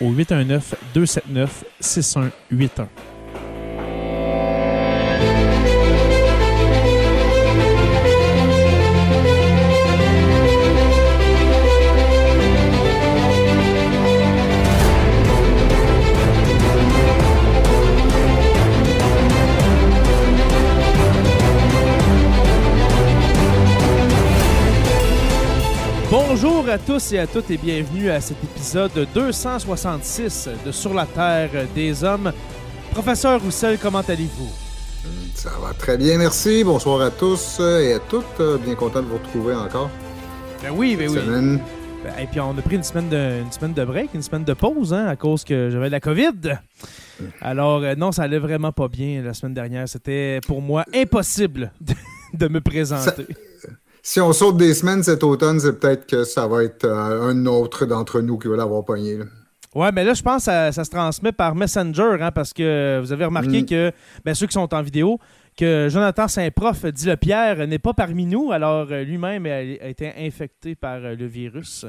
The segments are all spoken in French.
au 819 à tous et à toutes et bienvenue à cet épisode 266 de Sur la Terre des Hommes. Professeur Roussel, comment allez-vous? Ça va très bien, merci. Bonsoir à tous et à toutes. Bien content de vous retrouver encore. Ben oui, ben Cette oui. semaine. Ben, et puis on a pris une semaine de, une semaine de break, une semaine de pause, hein, à cause que j'avais la COVID. Alors euh, non, ça allait vraiment pas bien la semaine dernière. C'était pour moi impossible de, de me présenter. Si on saute des semaines cet automne, c'est peut-être que ça va être euh, un autre d'entre nous qui va l'avoir pogné. là. Ouais, mais là, je pense que ça, ça se transmet par Messenger, hein, parce que vous avez remarqué Mm. que, ben, ceux qui sont en vidéo, que Jonathan Saint-Prof, dit le Pierre, n'est pas parmi nous. Alors, euh, lui-même a, été infecté par euh, le virus.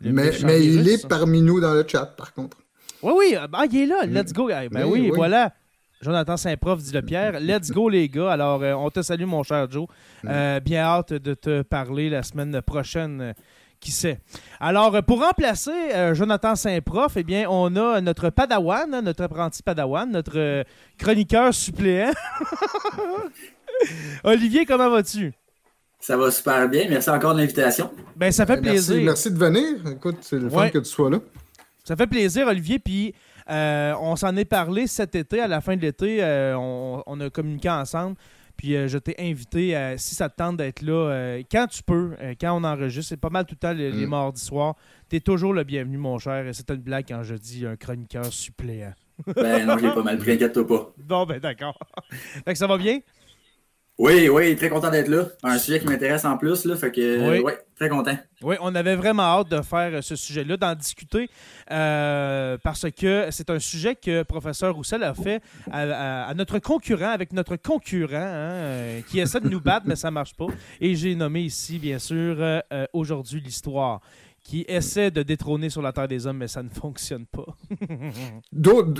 Le Mais, il est parmi nous dans le chat, par contre. Oui, oui, ah, il est là, let's go. Ben oui, Oui, oui. voilà. Jonathan Saint-Prof dit le Pierre. Let's go, les gars. Alors, euh, on te salue, mon cher Joe. Euh, bien hâte de te parler la semaine prochaine. euh, qui sait. Alors, pour remplacer euh, Jonathan Saint-Prof, eh bien, on a notre padawan, hein, notre apprenti padawan, notre euh, chroniqueur suppléant. Olivier, comment vas-tu? Ça va super bien. Merci encore de l'invitation. Ben, ça fait plaisir. merci de venir. Écoute, c'est le fun que tu sois là. Ça fait plaisir, Olivier. Puis euh, on s'en est parlé cet été, à la fin de l'été. euh, on, on a communiqué ensemble. Puis euh, je t'ai invité, si ça te tente d'être là, quand tu peux, quand on enregistre, c'est pas mal tout le temps les, les Mm. mardis soirs. T'es toujours le bienvenu, mon cher. Et C'est une blague quand je dis un chroniqueur suppléant. Ben non, je l'ai pas mal pris, inquiète-toi pas. Bon, ben d'accord. fait que ça va bien? Oui, oui, très content d'être là. Un sujet qui m'intéresse en plus, là, fait que, Oui. très content. Oui, on avait vraiment hâte de faire euh, ce sujet-là, d'en discuter, euh, parce que c'est un sujet que professeur Roussel a fait à, à- à notre concurrent, avec notre concurrent, hein, euh, qui essaie de nous battre, mais ça marche pas. Et j'ai nommé ici, bien sûr, euh, aujourd'hui l'histoire, qui essaie de détrôner sur la Terre des Hommes, mais ça ne fonctionne pas.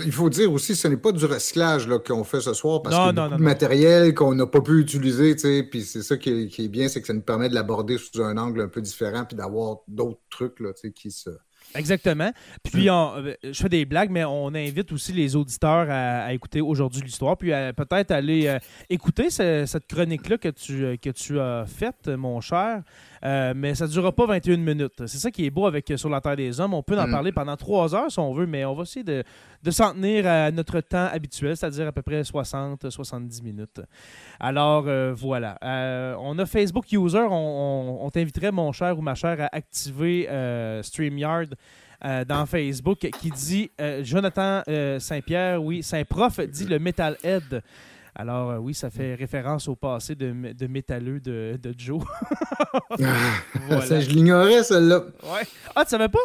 Il faut dire aussi, ce n'est pas du recyclage qu'on fait ce soir parce Non, a non, non, matériel qu'on n'a pas pu utiliser, puis c'est ça qui est, qui est bien, c'est que ça nous permet de l'aborder sous un angle un peu différent puis d'avoir d'autres trucs là, qui se... Exactement. Puis on- euh, je fais des blagues, mais on invite aussi les auditeurs à, à écouter aujourd'hui l'histoire, puis à peut-être aller euh, écouter ce- cette chronique-là que tu, euh, que tu as faite, mon cher. Euh, mais ça ne durera pas 21 minutes. C'est ça qui est beau avec euh, Sur la Terre des Hommes. On peut en Mm. parler pendant trois heures si on veut, mais on va essayer de, de s'en tenir à notre temps habituel, c'est-à-dire à peu près 60-70 minutes. Alors euh, voilà. Euh, on a Facebook User. On, on- on t'inviterait, mon cher ou ma chère, à activer StreamYard. euh, dans Facebook qui dit euh, Jonathan euh, Saint-Pierre, oui, Saint-Prof dit le Metalhead. Alors euh, oui, ça fait référence au passé de, de métalleux de, de Joe. Voilà. Ça, je l'ignorais, celle-là. Ouais. Ah, tu savais pas?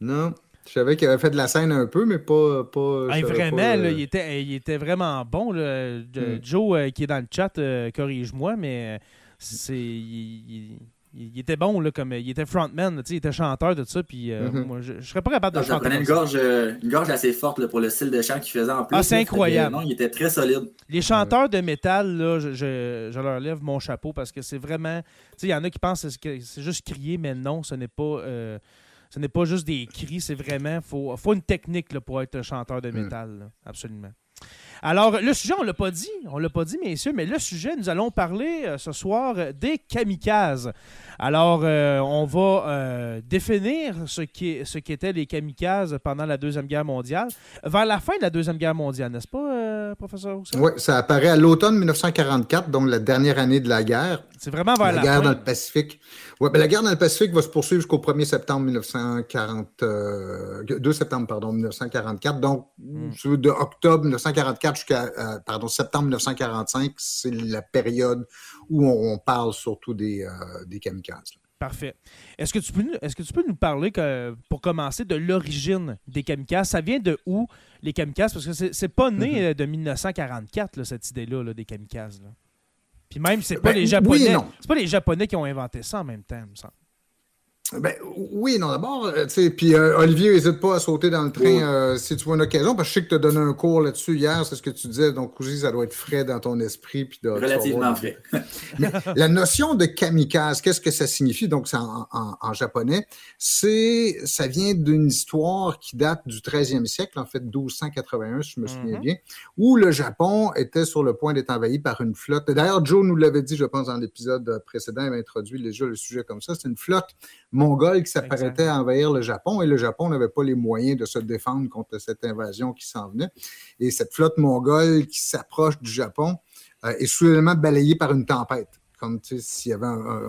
Non. Je savais qu'il avait fait de la scène un peu, mais pas. pas ah, vraiment, il, était, il était vraiment bon. Là. Hmm. Joe, qui est dans le chat, corrige-moi, mais c'est. Il, il, était bon, là, comme il était frontman, il était chanteur de ça, puis euh, mm-hmm. moi, je, je, serais pas capable de chanter. Il prenait une gorge, euh, une gorge assez forte pour le style de chant qu'il faisait en plus. Ah, c'est incroyable. non, il était très solide. Les chanteurs de métal, là, je, je, leur lève mon chapeau parce que c'est vraiment. Il y en a qui pensent que c'est juste crier, mais non, ce n'est pas. Euh, ce n'est pas juste des cris, c'est vraiment. Il faut, faut, une technique là, pour être chanteur de mm. métal. absolument. Alors, le sujet, on l'a pas dit, on l'a pas dit, messieurs, mais le sujet, nous allons parler ce soir des kamikazes. Alors, euh, on va euh, définir ce qu'étaient ce les kamikazes pendant la Deuxième Guerre mondiale, vers la fin de la Deuxième Guerre mondiale, n'est-ce pas, euh, professeur Oui, ça apparaît à l'automne 1944, donc la dernière année de la guerre. C'est vraiment vers la, la guerre dans le Pacifique. Oui, ben, la guerre dans le Pacifique va se poursuivre jusqu'au 1er septembre 1940, 2 septembre, pardon, 1944. Donc, hmm. de octobre 1944 jusqu'à, pardon, septembre 1945, c'est la période où on, parle surtout des, des kamikazes. Parfait. Est-ce que, tu peux, est que tu peux nous parler, que, pour commencer, de l'origine des kamikazes? Ça vient de où, les kamikazes? Parce que c'est pas né mm-hmm. euh, de 1944, cette idée-là des kamikazes. Puis même, c'est pas, ben, les Japonais, pas les Japonais qui ont inventé ça en même temps, me semble. Ben, oui, non, d'abord, euh, tu sais, puis euh, Olivier, n'hésite pas à sauter dans le train euh, si tu vois une occasion, parce que je sais que tu as donné un cours là-dessus hier, c'est ce que tu disais, donc aussi, ça doit être frais dans ton esprit. Puis Relativement frais. la notion de kamikaze, qu'est-ce que ça signifie? Donc, c'est en, japonais, c'est, ça vient d'une histoire qui date du 13e siècle, en fait, 1281, si je me souviens mm-hmm. bien, où le Japon était sur le point d'être envahi par une flotte. D'ailleurs, Joe nous l'avait dit, je pense, dans l'épisode précédent, il avait introduit déjà le sujet comme ça, c'est une flotte mongole qui s'apprêtait à envahir le Japon et le Japon n'avait pas les moyens de se défendre contre cette invasion qui s'en venait. Et cette flotte mongole qui s'approche du Japon euh, est soudainement balayée par une tempête. Comme s'il y avait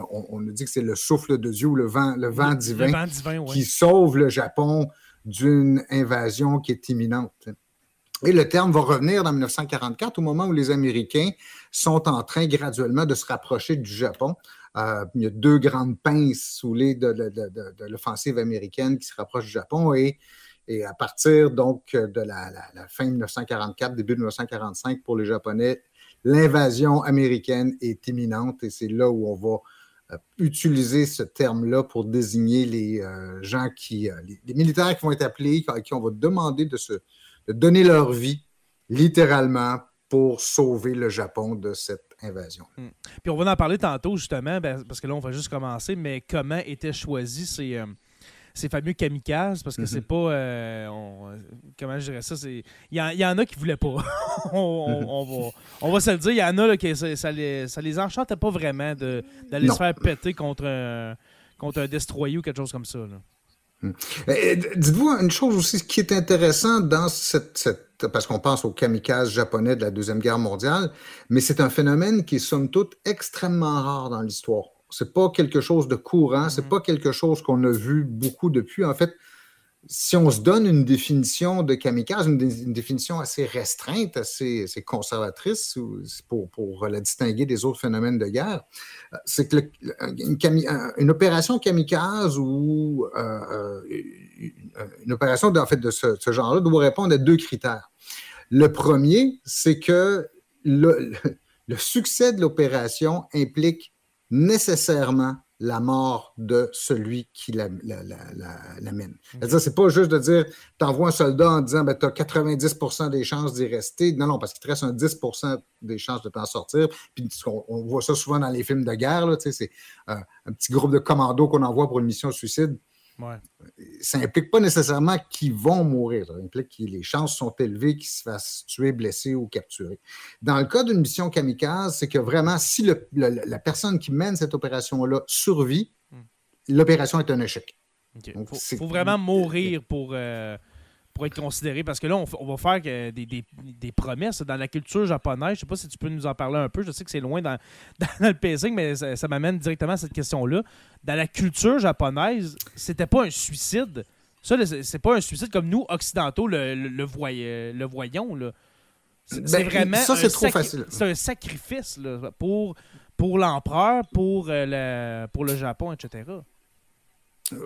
on, nous dit que c'est le souffle de Dieu, le vent, le vent divin, qui sauve le Japon d'une invasion qui est imminente. Et le terme va revenir dans 1944 au moment où les Américains sont en train graduellement de se rapprocher du Japon. Euh, il y a deux grandes pinces sous les de, l'offensive américaine qui se rapprochent du Japon et, à partir donc de la, fin 1944, début 1945 pour les Japonais, l'invasion américaine est imminente et c'est là où on va euh, utiliser ce terme-là pour désigner les euh, gens qui, les, militaires qui vont être appelés, à qui on va demander de, se, de donner leur vie littéralement pour sauver le Japon de cette invasion. Hmm. Puis on va en parler tantôt, justement, ben, parce que là, on va juste commencer, mais comment étaient choisis ces, euh, ces fameux kamikazes? Parce que mm-hmm. c'est pas. Euh, comment je dirais ça? Il y, en a qui voulaient pas. on, va, se le dire. Il y en a qui ça, les, ça les enchantait pas vraiment d'aller se faire péter contre un, contre un destroyer ou quelque chose comme ça. Hmm. Dites-vous une chose aussi qui est intéressante dans cette, parce qu'on pense aux kamikazes japonais de la Deuxième Guerre mondiale, mais c'est un phénomène qui est somme toute extrêmement rare dans l'histoire. C'est pas quelque chose de courant, c'est hmm. pas quelque chose qu'on a vu beaucoup depuis. En fait, si on se donne une définition de kamikaze, une, définition assez restreinte, assez, conservatrice pour, la distinguer des autres phénomènes de guerre, euh, c'est que une, opération kamikaze ou euh, euh, une opération de ce, genre-là doit répondre à deux critères. Le premier, c'est que le succès de l'opération implique nécessairement la mort de celui qui l'amène. La, C'est-à-dire, c'est pas juste de dire, tu envoies un soldat en disant, ben, tu as 90% des chances d'y rester. Non, non, parce qu'il te reste un 10% des chances de t'en sortir. Puis on, voit ça souvent dans les films de guerre, c'est euh, un petit groupe de commandos qu'on envoie pour une mission suicide. Ça n'implique pas nécessairement qu'ils vont mourir. Ça implique que les chances sont élevées qu'ils se fassent tuer, blesser ou capturer. Dans le cas d'une mission kamikaze, c'est que vraiment, si la personne qui mène cette opération-là survit, hmm. l'opération est un échec. Il faut, vraiment mourir pour, euh, pour être considéré? Parce que là, on, va faire des, promesses dans la culture japonaise. Je ne sais pas si tu peux nous en parler un peu. Je sais que c'est loin dans, le pacing, mais ça, m'amène directement à cette question-là. Dans la culture japonaise, c'était pas un suicide. Ça, c'est pas un suicide comme nous, occidentaux, le, le, le voyons. C'est ben, vraiment. Ça, c'est trop facile. C'est un sacrifice pour, pour l'empereur, pour, euh, pour le Japon, etc.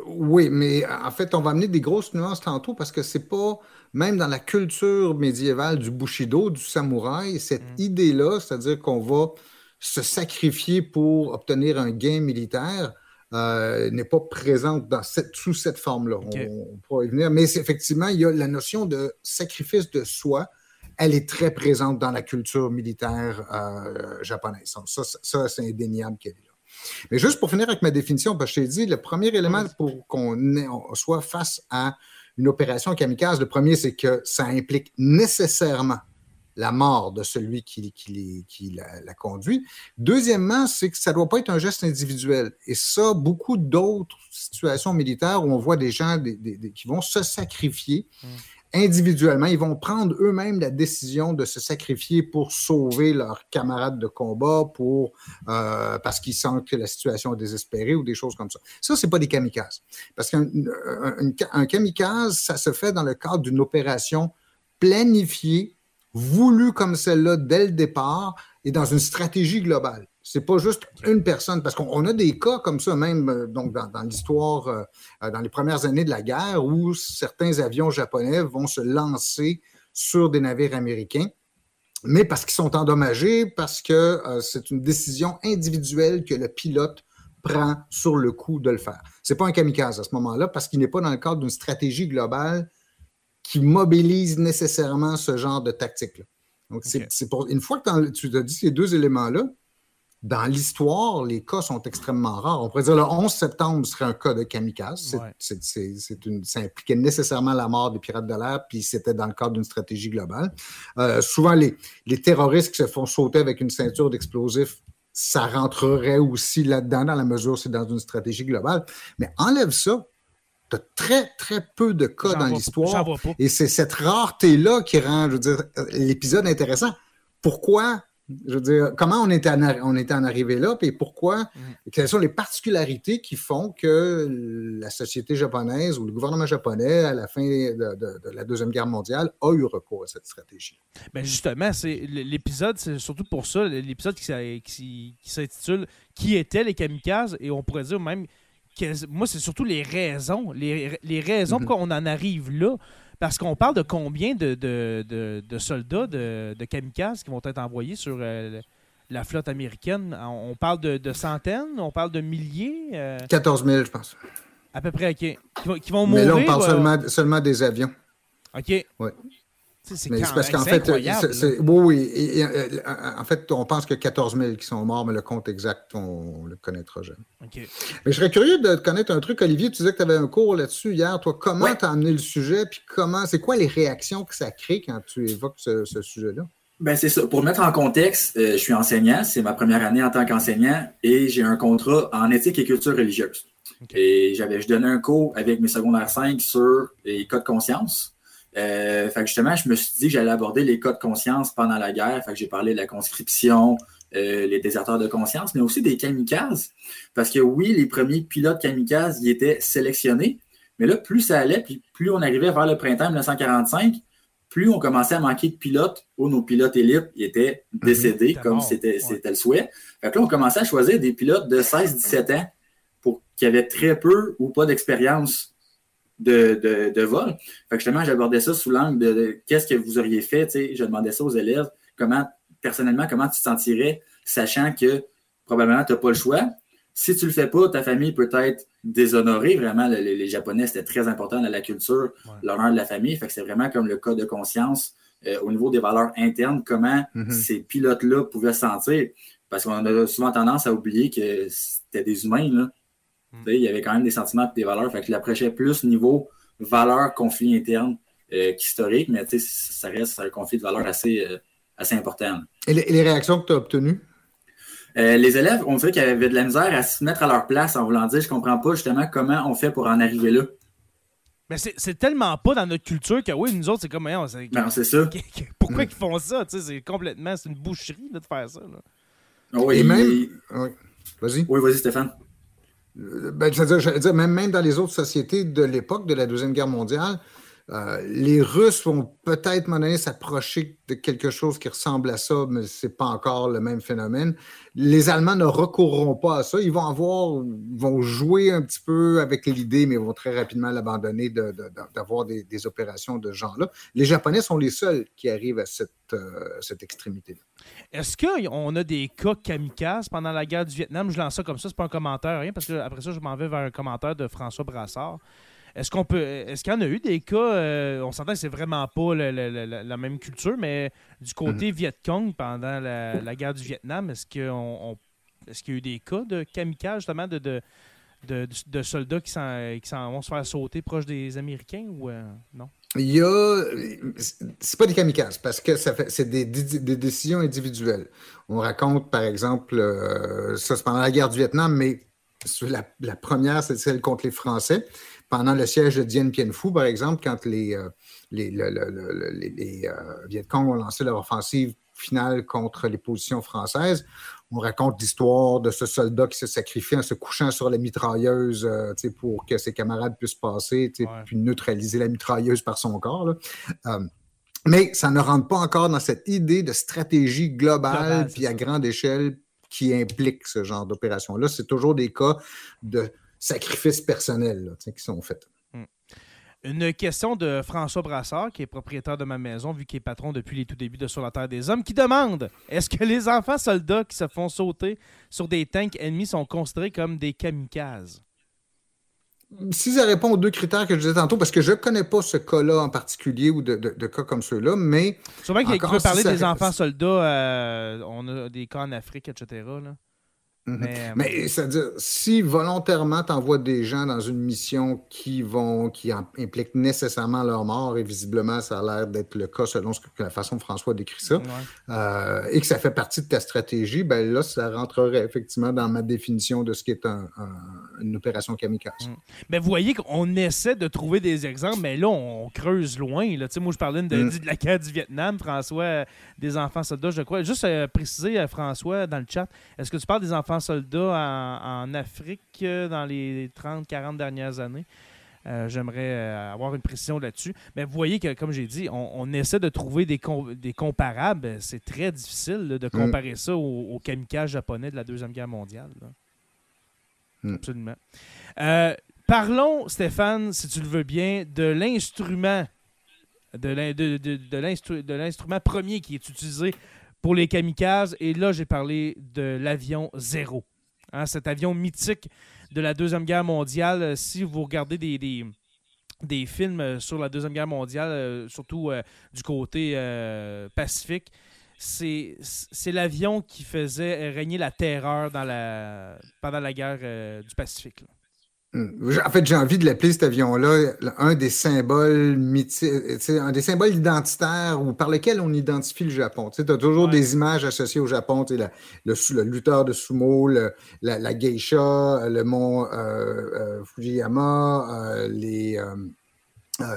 Oui, mais en fait, on va amener des grosses nuances tantôt parce que c'est pas, même dans la culture médiévale du Bushido, du samouraï, cette mm. idée-là, c'est-à-dire qu'on va se sacrifier pour obtenir un gain militaire, euh, n'est pas présente dans cette, sous cette forme-là. On, pourra y venir. Mais effectivement, il y a la notion de sacrifice de soi. Elle est très présente dans la culture militaire euh, japonaise. Ça, ça c'est indéniable qu'elle est là. Mais juste pour finir avec ma définition, parce que je t'ai dit, le premier élément pour qu'on soit face à une opération kamikaze, le premier, c'est que ça implique nécessairement la mort de celui qui, qui, la, conduit. Deuxièmement, c'est que ça ne doit pas être un geste individuel. Et ça, beaucoup d'autres situations militaires où on voit des gens qui vont se sacrifier mm. Individuellement, ils vont prendre eux-mêmes la décision de se sacrifier pour sauver leurs camarades de combat, pour, euh, parce qu'ils sentent que la situation est désespérée ou des choses comme ça. Ça, ce n'est pas des kamikazes. Parce qu'un kamikaze, ça se fait dans le cadre d'une opération planifiée voulu comme celle-là dès le départ et dans une stratégie globale. C'est pas juste une personne, parce qu'on a des cas comme ça, même euh, donc dans, l'histoire, euh, euh, dans les premières années de la guerre, où certains avions japonais vont se lancer sur des navires américains, mais parce qu'ils sont endommagés, parce que c'est une décision individuelle que le pilote prend sur le coup de le faire. C'est pas un kamikaze à ce moment-là, parce qu'il n'est pas dans le cadre d'une stratégie globale qui mobilise nécessairement ce genre de tactique-là. Donc, c'est pour une fois que tu as dit ces deux éléments-là, dans l'histoire, les cas sont extrêmement rares. On pourrait dire le 11 septembre serait un cas de kamikaze. ça impliquait nécessairement la mort des pirates de l'air, puis c'était dans le cadre d'une stratégie globale. Euh, souvent, les, les terroristes qui se font sauter avec une ceinture d'explosifs, ça rentrerait aussi là-dedans, dans la mesure où c'est dans une stratégie globale. Mais enlève ça, tu as très, très peu de cas dans l'histoire. Et c'est cette rareté-là qui rend, je veux dire, l'épisode intéressant. Pourquoi, je veux dire, comment on était en, on était en arrivé là, et pourquoi, mm. quelles sont les particularités qui font que la société japonaise ou le gouvernement japonais, à la fin de, la Deuxième Guerre mondiale, a eu recours à cette stratégie? Mais justement, c'est l'épisode, c'est surtout pour ça, l'épisode qui, qui s'intitule Qui étaient les kamikazes, et on pourrait dire même moi, c'est surtout les raisons. Les, les raisons mm pourquoi on en arrive là. Parce qu'on parle de combien de, de, de, soldats de, kamikazes qui vont être envoyés sur euh, la flotte américaine. On parle de, centaines, on parle de milliers. 14 euh? 000, je pense. À peu près, OK. Qui, vont mourir. Mais là, on parle seulement, seulement des avions. OK. Oui. C'est parce qu'en fait, oui, oui. en fait, on pense que 14 000 qui sont morts, mais le compte exact, on ne le connaîtra jamais. Mais je serais curieux de connaître un truc, Olivier. Tu disais que tu avais un cours là-dessus hier. Toi, comment tu as amené le sujet, puis comment, c'est quoi les réactions que ça crée quand tu évoques ce, sujet-là? Ben c'est ça. Pour mettre en contexte, euh, je suis enseignant, c'est ma première année en tant qu'enseignant et j'ai un contrat en éthique et culture religieuse. Et j'avais, je donnais un cours avec mes secondaires 5 sur les codes de conscience. Euh, fait que justement, je me suis dit que j'allais aborder les cas de conscience pendant la guerre. Fait que j'ai parlé de la conscription, euh, les déserteurs de conscience, mais aussi des kamikazes. Parce que oui, les premiers pilotes kamikazes, ils étaient sélectionnés. Mais là, plus ça allait, puis plus on arrivait vers le printemps 1945, plus on commençait à manquer de pilotes où nos pilotes élites étaient mhm. décédés, comme c'était le souhait. Fait que là, on commençait à choisir des pilotes de 16-17 ans pour qui avaient très peu ou pas d'expérience de, de, vol. Fait que justement, j'abordais ça sous l'angle de, qu'est-ce que vous auriez fait. Je demandais ça aux élèves. Comment, personnellement, comment tu te sentirais, sachant que probablement tu n'as pas le choix. Si tu le fais pas, ta famille peut être déshonorée. Vraiment, les, Japonais, c'était très important dans la culture, l'honneur de la famille. Fait que c'est vraiment comme le cas de conscience euh, au niveau des valeurs internes, comment mm-hmm. ces pilotes-là pouvaient se sentir. Parce qu'on a souvent tendance à oublier que c'était des humains. Là. Hmm. Il y avait quand même des sentiments et des valeurs. Fait que l'approchais plus niveau valeur, conflit interne euh, qu'historique, mais ça reste un conflit de valeurs assez, euh, assez important. Et les, réactions que tu as obtenues? Euh, les élèves, on dirait qu'ils avaient de la misère à se mettre à leur place en voulant dire je comprends pas justement comment on fait pour en arriver là. Mais c'est tellement pas dans notre culture que oui, nous autres, c'est comme. Non, c'est ça. Pourquoi ils font ça? C'est complètement. C'est une boucherie de faire ça. Oui, Et même. Vas-y. Oui, vas-y, Stéphane. Ben, je veux dire, même, même dans les autres sociétés de l'époque de la Deuxième Guerre mondiale, Euh, les Russes vont peut-être, moment donné, s'approcher de quelque chose qui ressemble à ça, mais ce n'est pas encore le même phénomène. Les Allemands ne recourront pas à ça. Ils vont avoir, vont jouer un petit peu avec l'idée, mais vont très rapidement l'abandonner d'avoir des, opérations de ce genre-là. Les Japonais sont les seuls qui arrivent à cette, euh, cette extrémité-là. Est-ce qu'on a des cas kamikazes pendant la guerre du Vietnam? Je lance ça comme ça, c'est pas un commentaire, rien, parce que après ça, je m'en vais vers un commentaire de François Brassard. Est-ce qu'on peut. Est-ce qu'il y en a eu des cas, euh, on s'entend que c'est vraiment pas la même culture, mais du côté mhm. Viet Cong pendant la, guerre du Vietnam, est-ce qu'il est y a eu des cas de kamikaze, justement, de, de, soldats qui s'en vont se faire sauter proche des Américains ou euh, non? Il y a. C'est pas des kamikazes parce que c'est des, décisions individuelles. On raconte, par exemple, euh, ça c'est pendant la guerre du Vietnam, mais la, première, c'est celle contre les Français pendant le siège de Dien Bien Phu, par exemple, quand les, euh, les, les, euh, Viet Cong ont lancé leur offensive finale contre les positions françaises, on raconte l'histoire de ce soldat qui se sacrifie en se couchant sur la mitrailleuse euh, pour que ses camarades puissent passer, puis neutraliser la mitrailleuse par son corps. mais ça ne rentre pas encore dans cette idée de stratégie globale puis à grande échelle qui implique ce genre d'opération-là. C'est toujours des cas de sacrifices personnels qui sont faits. Une question de François Brassard, qui est propriétaire de ma maison, vu qu'il est patron depuis les tout débuts de Sur la Terre des Hommes, qui demande est-ce que les enfants soldats qui se font sauter sur des tanks ennemis sont considérés comme des kamikazes? Si ça répond aux deux critères que je disais tantôt, parce que je ne connais pas ce cas-là en particulier ou de, cas comme ceux-là, mais. Souvent, qu'il veut parler des enfants soldats, euh, on a des cas en Afrique, etc. Là. Mhm. Euh, Mais, c'est-à-dire, si volontairement tu envoies des gens dans une mission qui vont, qui implique nécessairement leur mort, et visiblement ça a l'air d'être le cas selon ce que, la façon dont François décrit ça, euh, et que ça fait partie de ta stratégie, ben là, ça rentrerait effectivement dans ma définition de ce qui est une opération kamikaze. Mm. Mais vous voyez qu'on essaie de trouver des exemples, mais là, on creuse loin. Là. Moi, je parlais de, mm. de, la guerre du Vietnam, François, des enfants soldats, je crois. Juste euh, préciser, François, dans le chat, est-ce que tu parles des enfants soldats en, Afrique euh, dans les 30-40 dernières années? Euh, j'aimerais euh, avoir une précision là-dessus. Mais vous voyez que, comme j'ai dit, on, essaie de trouver des, des comparables. C'est très difficile de mm. comparer ça au, au, kamikaze japonais de la Deuxième Guerre mondiale. Mm. Absolument. parlons, Stéphane, si tu le veux bien, de l'instrument de premier qui est utilisé pour les kamikazes. Et là, j'ai parlé de l'avion Zéro. Hein, cet avion mythique de la Deuxième Guerre mondiale. Euh, si vous regardez des, films euh, sur la Deuxième Guerre mondiale, euh, surtout du côté Pacifique, c'est l'avion qui faisait régner la terreur dans la, pendant la guerre du Pacifique. Hmm. En fait, j'ai envie de l'appeler cet avion-là un des symboles un des symboles identitaires ou par lesquels on identifie le Japon. Tu as toujours des images associées au Japon, tu le, le, lutteur de sumo, la, geisha, le mont euh, euh, Fujiyama, euh, les,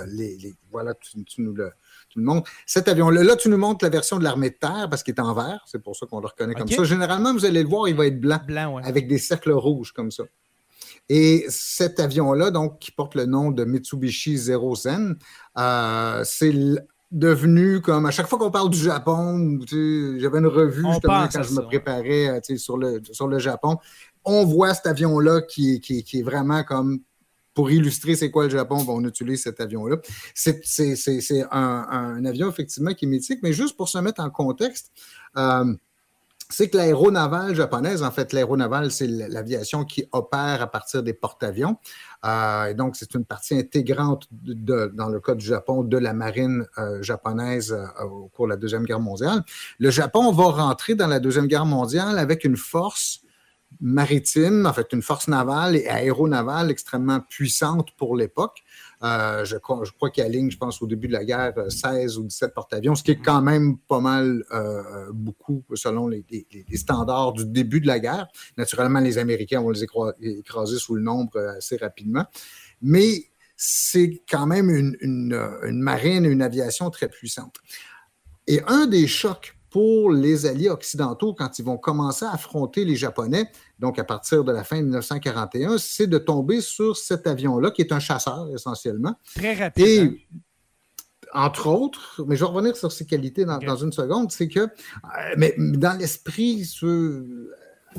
les, Voilà, tu, nous le, montres. Cet avion-là, là, tu nous montres la version de l'armée de terre parce qu'il est en vert, c'est pour ça qu'on le reconnaît comme ça. Généralement, vous allez le voir, il va être blanc, blanc avec des cercles rouges comme ça. Et cet avion-là, donc, qui porte le nom de Mitsubishi Zero Zen, euh, c'est devenu comme à chaque fois qu'on parle du Japon, j'avais une revue justement quand je me préparais euh, sur, le, sur le Japon. On voit cet avion-là qui, qui, est vraiment comme pour illustrer c'est quoi le Japon, on utilise cet avion-là. C'est un, avion effectivement qui est mythique, mais juste pour se mettre en contexte, euh, c'est que l'aéronavale japonaise, en fait, l'aéronavale, c'est l'aviation qui opère à partir des porte-avions. Euh, et donc, c'est une partie intégrante, dans le cas du Japon, de la marine euh, japonaise au cours de la Deuxième Guerre mondiale. Le Japon va rentrer dans la Deuxième Guerre mondiale avec une force maritime, en fait, une force navale et aéronavale extrêmement puissante pour l'époque. Euh, je, crois, je crois qu'il aligne, je pense, au début de la guerre, 16 euh, ou 17 porte-avions, ce qui est quand même pas mal euh, beaucoup selon les, standards du début de la guerre. Naturellement, les Américains vont les écraser sous le nombre assez rapidement. Mais c'est quand même une, une marine et une aviation très puissante. Et un des chocs pour les alliés occidentaux quand ils vont commencer à affronter les Japonais, donc à partir de la fin de 1941, c'est de tomber sur cet avion-là, qui est un chasseur essentiellement. Très rapide. Et, hein? entre autres, mais je vais revenir sur ses qualités dans, une seconde, c'est que, mais dans l'esprit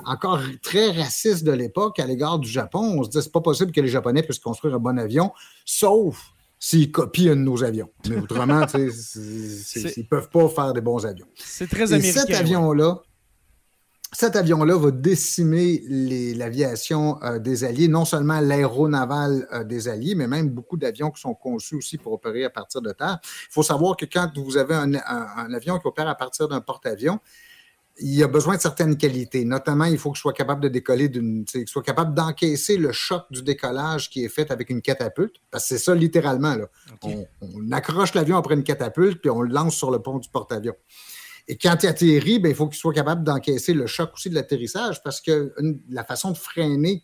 encore très raciste de l'époque à l'égard du Japon, on se dit c'est pas possible que les Japonais puissent construire un bon avion, sauf s'ils copient un de nos avions. Mais autrement, ils ne peuvent pas faire des bons avions. C'est très américain. cet avion-là, cet avion-là va décimer l'aviation euh, des Alliés, non seulement l'aéronaval euh, des Alliés, mais même beaucoup d'avions qui sont conçus aussi pour opérer à partir de terre. Il faut savoir que quand vous avez un, avion qui opère à partir d'un porte-avions, il y a besoin de certaines qualités. Notamment, il faut que je sois capable de décoller d'une, qu'il soit capable d'encaisser le choc du décollage qui est fait avec une catapulte. Parce que c'est ça littéralement. Là. On, on, accroche l'avion après une catapulte, puis on le lance sur le pont du porte-avions. Et quand il atterrit, ben, il faut qu'il soit capable d'encaisser le choc aussi de l'atterrissage parce que la façon de freiner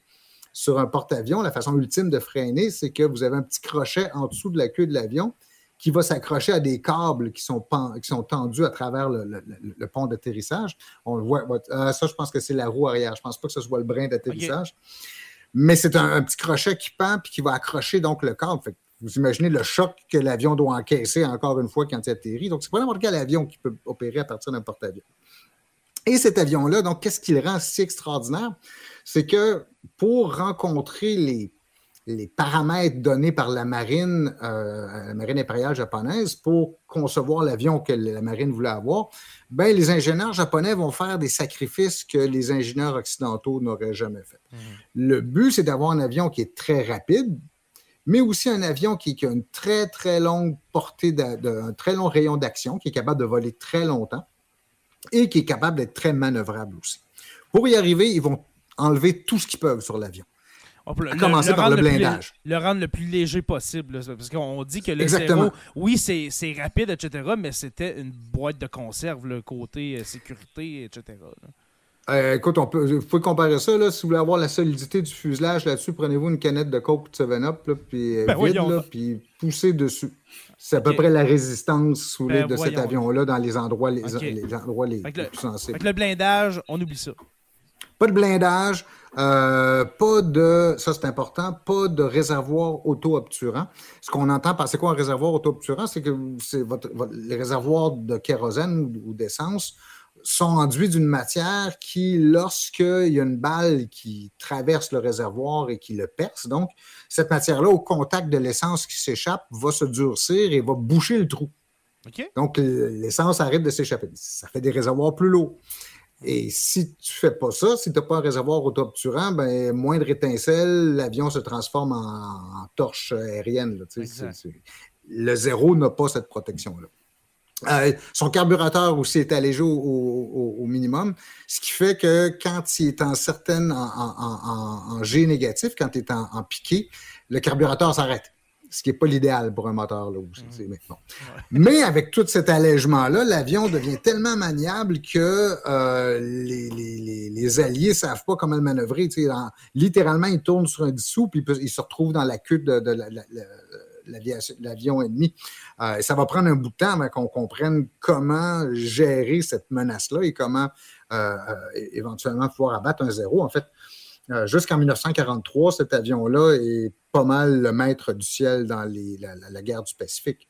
sur un porte-avions, la façon ultime de freiner, c'est que vous avez un petit crochet en dessous de la queue de l'avion qui va s'accrocher à des câbles qui sont, qui sont tendus à travers le, pont d'atterrissage. On le voit. Euh, ça, je pense que c'est la roue arrière. Je ne pense pas que ce soit le brin d'atterrissage. Mais c'est un, petit crochet qui pend puis qui va accrocher donc le câble. Fait vous imaginez le choc que l'avion doit encaisser encore une fois quand il atterrit. Donc, c'est pas n'importe quel avion qui peut opérer à partir d'un porte-avions. Et cet avion-là, donc, qu'est-ce qui le rend si extraordinaire? C'est que pour rencontrer les, les paramètres donnés par la marine, euh, la marine impériale japonaise, pour concevoir l'avion que la marine voulait avoir, ben, les ingénieurs japonais vont faire des sacrifices que les ingénieurs occidentaux n'auraient jamais fait. Mmh. Le but, c'est d'avoir un avion qui est très rapide, mais aussi un avion qui, a une très, très longue portée, un très long rayon d'action, qui est capable de voler très longtemps et qui est capable d'être très manœuvrable aussi. Pour y arriver, ils vont enlever tout ce qu'ils peuvent sur l'avion. On peut commencer par le blindage. Le, rendre le plus léger possible. parce qu'on dit que le zéro, oui, c'est rapide, etc., mais c'était une boîte de conserve, le côté euh, sécurité, etc. Euh, écoute, on peut, vous pouvez comparer ça. Là, si vous voulez avoir la solidité du fuselage là-dessus, prenez-vous une canette de Coke de 7-Up, puis euh, ben, vide, là, puis poussez dessus. C'est à peu près la résistance ben, de cet avion-là dans les endroits les, endroits les, plus sensibles. Avec le blindage, on oublie ça. Pas de blindage, euh, pas de, ça c'est important, pas de réservoir auto-obturant. Ce qu'on entend par c'est quoi un réservoir auto-obturant? C'est que c'est votre, les réservoirs de kérosène ou d'essence sont enduits d'une matière qui, lorsqu'il y a une balle qui traverse le réservoir et qui le perce, donc, cette matière-là, au contact de l'essence qui s'échappe, va se durcir et va boucher le trou. Donc, l'essence arrête de s'échapper. Ça fait des réservoirs plus lourds. Et si tu ne fais pas ça, si tu n'as pas un réservoir auto-obturant, ben, moindre étincelle, l'avion se transforme en, torche aérienne. le zéro n'a pas cette protection-là. Euh, son carburateur aussi est allégé au, minimum, ce qui fait que quand il est en certaine, en, G négatif, quand il est en, piqué, le carburateur s'arrête. Ce qui n'est pas l'idéal pour un moteur. Là, mmh. mais, avec tout cet allègement-là, l'avion devient tellement maniable que euh, les, Alliés ne savent pas comment le manœuvrer. littéralement, ils tournent sur un dissous, puis ils se retrouvent dans la queue de, la l'avion ennemi. Euh, ça va prendre un bout de temps avant qu'on comprenne comment gérer cette menace-là et comment euh, éventuellement pouvoir abattre un zéro. En fait, jusqu'en 1943, cet avion-là est pas mal le maître du ciel dans la, guerre du Pacifique.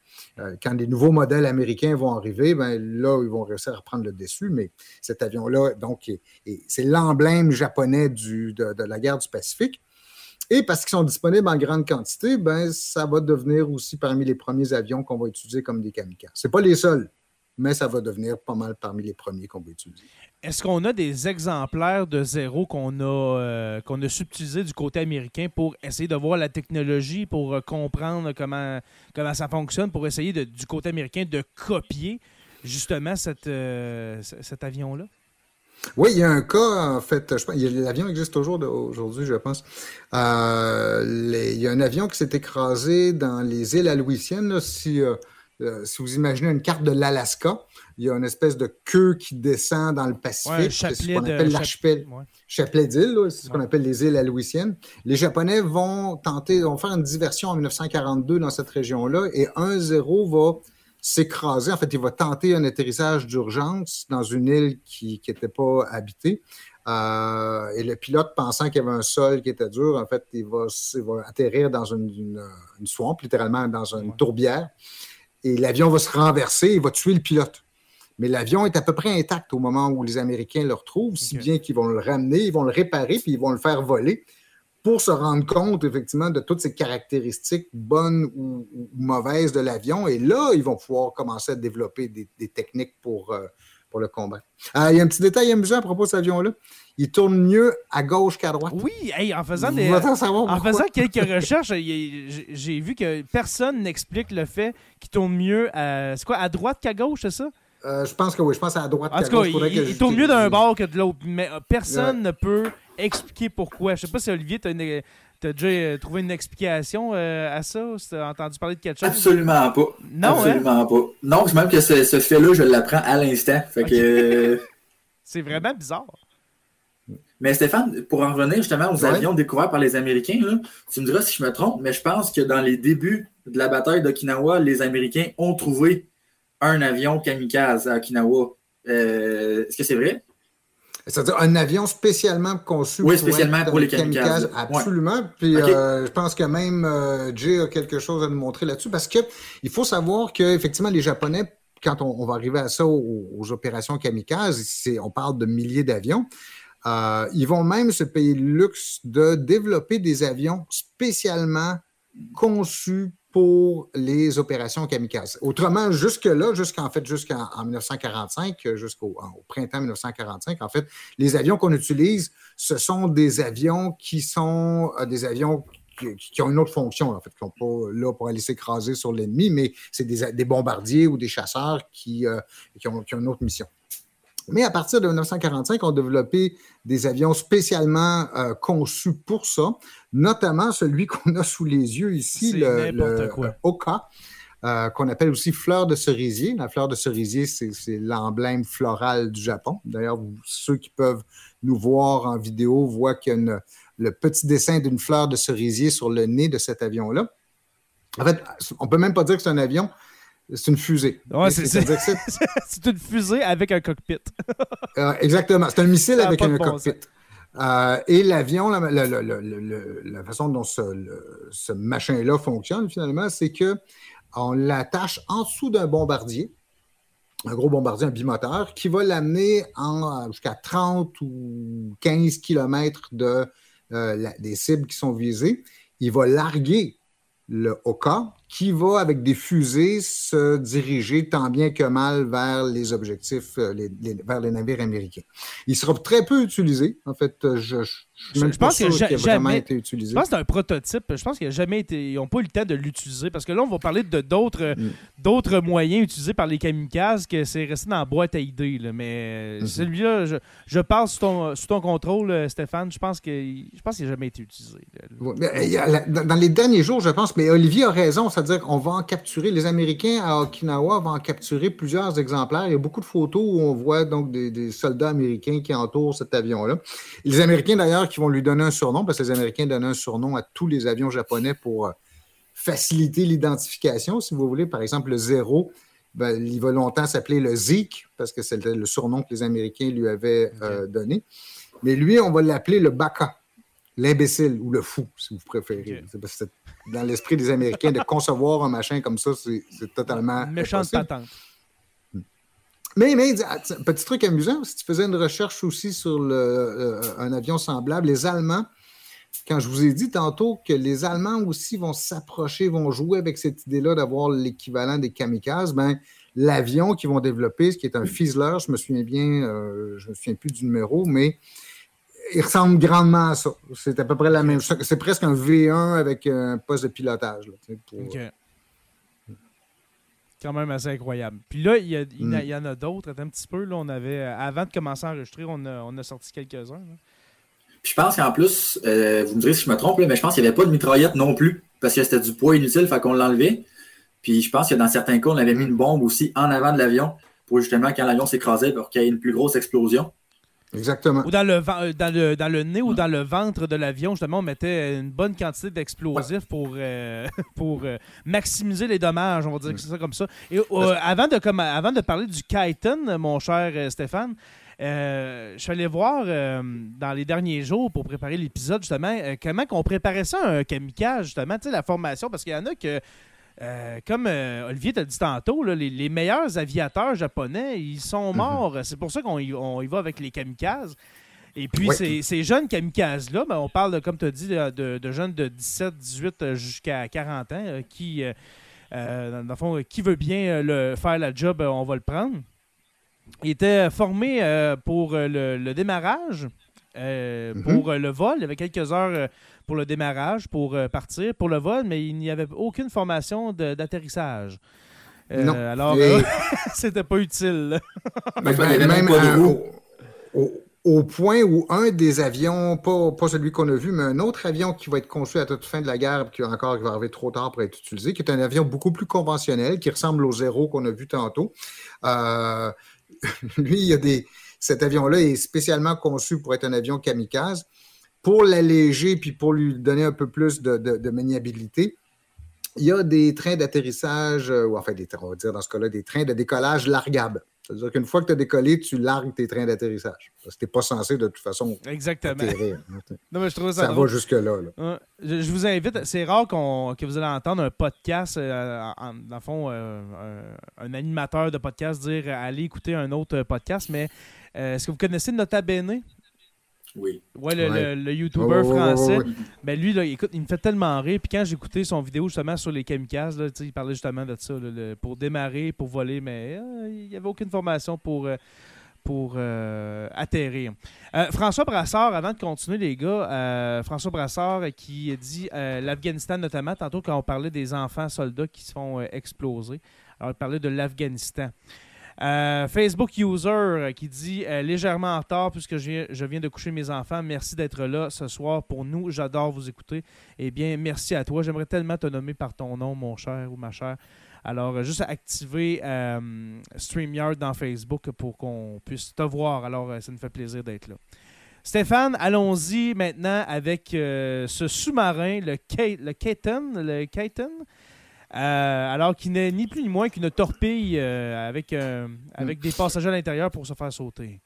quand les nouveaux modèles américains vont arriver, ben là, ils vont réussir à prendre le dessus, mais cet avion-là, donc, c'est l'emblème japonais de, la guerre du Pacifique. Et parce qu'ils sont disponibles en grande quantité, ben, ça va devenir aussi parmi les premiers avions qu'on va utiliser comme des kamikazes. Ce pas les seuls, mais ça va devenir pas mal parmi les premiers qu'on va utiliser. Est-ce qu'on a des exemplaires de zéro qu'on a, euh, qu'on a subtilisés du côté américain pour essayer de voir la technologie, pour euh, comprendre comment, comment ça fonctionne, pour essayer du côté américain de copier justement cette, euh, cet avion-là? Oui, il y a un cas, en fait, l'avion existe toujours aujourd'hui, je pense. Euh, il y a un avion qui s'est écrasé dans les îles Aloysiennes. si, euh, euh, si vous imaginez une carte de l'Alaska, il y a une espèce de queue qui descend dans le Pacifique. c'est ce qu'on appelle l'archipel. Chapelet d'îles, c'est ce qu'on appelle les îles Aloysiennes. Les Japonais vont tenter, vont faire une diversion en 1942 dans cette région-là et 1-0 va s'écraser. En fait, il va tenter un atterrissage d'urgence dans une île qui n'était pas habitée. Euh, et le pilote, pensant qu'il y avait un sol qui était dur, en fait, il va, atterrir dans une, une, swamp, littéralement dans une tourbière. Et l'avion va se renverser et va tuer le pilote. Mais l'avion est à peu près intact au moment où les Américains le retrouvent, si bien qu'ils vont le ramener, ils vont le réparer, puis ils vont le faire voler pour se rendre compte effectivement de toutes ces caractéristiques bonnes ou, mauvaises de l'avion. Et là, ils vont pouvoir commencer à développer des, techniques pour, euh, pour le combat. Ah, il y a un petit détail amusant à propos de cet avion-là. Il tourne mieux à gauche qu'à droite. Oui, en faisant des, en faisant quelques recherches, j'ai vu que personne n'explique le fait qu'il tourne mieux à, quoi, à droite qu'à gauche, c'est ça? Euh, je pense que oui, je pense à droite. En tout cas, il, il tourne mieux d'un bord que de l'autre, mais euh, personne ne peut expliquer pourquoi. Je sais pas si Olivier, tu as, déjà euh, trouvé une explication à ça? Tu as entendu parler de quelque chose? Absolument pas. Non, hein? Absolument pas. Non, c'est même que ce, fait-là, je l'apprends à l'instant. c'est vraiment bizarre. Mais Stéphane, pour en revenir justement aux avions découverts par les Américains, tu me diras si je me trompe, mais je pense que dans les débuts de la bataille d'Okinawa, les Américains ont trouvé un avion kamikaze à Okinawa. Euh, est-ce que c'est vrai? C'est-à-dire un avion spécialement conçu oui, spécialement pour, les kamikazes. absolument. Puis euh, je pense que même euh, Jay a quelque chose à nous montrer là-dessus parce que il faut savoir que effectivement les Japonais, quand on, va arriver à ça aux, opérations kamikazes, on parle de milliers d'avions. ils vont même se payer le luxe de développer des avions spécialement conçus pour les opérations kamikazes. Autrement, jusque-là, jusqu'en fait, jusqu'en 1945, jusqu'au printemps 1945, en fait, les avions qu'on utilise, ce sont des avions qui sont euh, des avions qui, ont une autre fonction, en fait, qui sont pas là pour aller s'écraser sur l'ennemi, mais c'est des, bombardiers ou des chasseurs qui, euh, qui, ont, qui ont une autre mission. Mais à partir de 1945, on a développé des avions spécialement euh, conçus pour ça, notamment celui qu'on a sous les yeux ici, le, le Oka. Euh, qu'on appelle aussi fleur de cerisier. La fleur de cerisier, c'est l'emblème floral du Japon. D'ailleurs, ceux qui peuvent nous voir en vidéo voient qu'il y a le petit dessin d'une fleur de cerisier sur le nez de cet avion-là. En fait, on peut même pas dire que c'est un avion, c'est une fusée. c'est une fusée avec un cockpit. Euh, exactement. C'est un missile avec un cockpit. Euh, et l'avion, la, façon dont ce, machin-là fonctionne finalement, c'est que on l'attache en dessous d'un bombardier, un gros bombardier, un bimoteur, qui va l'amener jusqu'à 30 ou 15 km de, euh, des cibles qui sont visées. Il va larguer le Oka, qui va, avec des fusées, se diriger tant bien que mal vers les objectifs, euh, vers les navires américains. Il sera très peu utilisé. En fait, je, je, pense qu'il jamais été utilisé. Je pense que c'est un prototype. Je pense qu'il jamais été. Ils n'ont pas eu le temps de l'utiliser parce que là, on va parler de d'autres mm. d'autres moyens utilisés par les kamikazes que c'est resté dans la boîte à idées. Là. Mais mm-hmm. celui-là, je, je parle sous ton, sous ton contrôle, euh, Stéphane. Je pense qu'il n'a jamais été utilisé. dans les derniers jours, je pense, mais Olivier a raison, c'est-à-dire qu'on va en capturer. Les Américains à Okinawa vont en capturer plusieurs exemplaires. Il y a beaucoup de photos où on voit donc des, des soldats américains qui entourent cet avion-là. Les Américains, d'ailleurs, qui vont lui donner un surnom, parce que les Américains donnent un surnom à tous les avions japonais pour euh, faciliter l'identification, si vous voulez. Par exemple, le zéro, ben, il va longtemps s'appeler le Zeke, parce que c'était le surnom que les Américains lui avaient euh, donné. Mais lui, on va l'appeler le Baka, l'imbécile ou le fou, si vous préférez. Dans l'esprit des Américains, de concevoir un machin comme ça, c'est totalement. Méchante patente. Mais, mais, ah, petit truc amusant, si tu faisais une recherche aussi sur le, euh, un avion semblable, les Allemands, quand je vous ai dit tantôt que les Allemands aussi vont s'approcher, vont jouer avec cette idée-là d'avoir l'équivalent des kamikazes, ben, l'avion qu'ils vont développer, ce qui est un Fizzler, je me souviens bien, euh, je me souviens plus du numéro, mais il ressemble grandement à ça. C'est à peu près la même chose. C'est presque un V1 avec un poste de pilotage. Là, pour, quand même assez incroyable. Puis là, il y, mm. en a d'autres. Un petit peu, là, on avait, avant de commencer à enregistrer, on a, sorti quelques-uns. Puis je pense qu'en plus, euh, vous me direz si je me trompe, mais je pense qu'il n'y avait pas de mitraillette non plus, parce que c'était du poids inutile, fait qu'on l'enlevait. Puis je pense que dans certains cas, on avait mis une bombe aussi en avant de l'avion, pour justement, quand l'avion s'écrasait, pour qu'il y ait une plus grosse explosion. Exactement. Ou dans le, euh, dans le, dans le nez ou dans le ventre de l'avion, justement, on mettait une bonne quantité d'explosifs pour, euh, pour euh, maximiser les dommages, on va dire que c'est ça comme ça. Et avant, de, comme, avant de parler du Kiten, mon cher Stéphane, je suis allé voir dans les derniers jours pour préparer l'épisode, justement, comment on préparait ça un kamikaze, justement, tu sais, la formation, parce qu'il y en a que euh, comme Olivier t'a dit tantôt, les, meilleurs aviateurs japonais, ils sont mhm. morts. C'est pour ça qu'on y, va avec les kamikazes. Et puis, ces, jeunes kamikazes-là, ben, on parle, comme tu as dit, de, jeunes de 17, 18 jusqu'à 40 ans qui, dans le fond, qui veut bien le, faire la job, on va le prendre. Ils étaient formés pour le démarrage, euh, mhm. pour euh, le vol. Il y avait quelques heures euh, pour le démarrage, pour partir, pour le vol, mais il n'y avait aucune formation d'atterrissage. alors, c'était pas utile. même au, point où un des avions, pas, pas celui qu'on a vu, mais un autre avion qui va être conçu à toute fin de la guerre, qui encore qui va arriver trop tard pour être utilisé, qui est un avion beaucoup plus conventionnel, qui ressemble au zéro qu'on a vu tantôt. lui, il y a des, cet avion-là est spécialement conçu pour être un avion kamikaze. Pour l'alléger puis pour lui donner un peu plus de, maniabilité, il y a des trains d'atterrissage, euh, ou enfin, des, on va dire dans ce cas-là, des trains de décollage largables. C'est-à-dire qu'une fois que tu as décollé, tu largues tes trains d'atterrissage. Parce que tu n'es pas censé de toute façon Exactement. Non, mais je trouve ça, ça va jusque-là. Je, vous invite, c'est rare que vous allez entendre un podcast, euh, dans le fond, euh, un, animateur de podcast dire allez écouter un autre podcast, mais euh, est-ce que vous connaissez Nota Bene? Oui. Ouais, le, YouTuber français. Ben lui, là, écoute, il me fait tellement rire. Puis quand j'ai écouté son vidéo justement sur les kamikazes, là, il parlait justement de ça, pour démarrer, pour voler, mais euh, il n'y avait aucune formation pour, euh, pour atterrir. François Brassard, avant de continuer, les gars, François Brassard qui dit l'Afghanistan notamment, tantôt quand on parlait des enfants soldats qui se font exploser. Alors, il parlait de l'Afghanistan. Euh, Facebook User euh, qui dit euh, légèrement en retard puisque je viens, de coucher mes enfants. Merci d'être là ce soir pour nous. J'adore vous écouter. Eh bien, merci à toi. J'aimerais tellement te nommer par ton nom, mon cher ou ma chère. Alors, juste activer StreamYard dans Facebook pour qu'on puisse te voir. Alors, ça nous fait plaisir d'être là. Stéphane, allons-y maintenant avec ce sous-marin, le, Kate, le Le Kaiten euh, alors qu'il n'est ni plus ni moins qu'une torpille euh, avec, euh, avec des passagers à l'intérieur pour se faire sauter.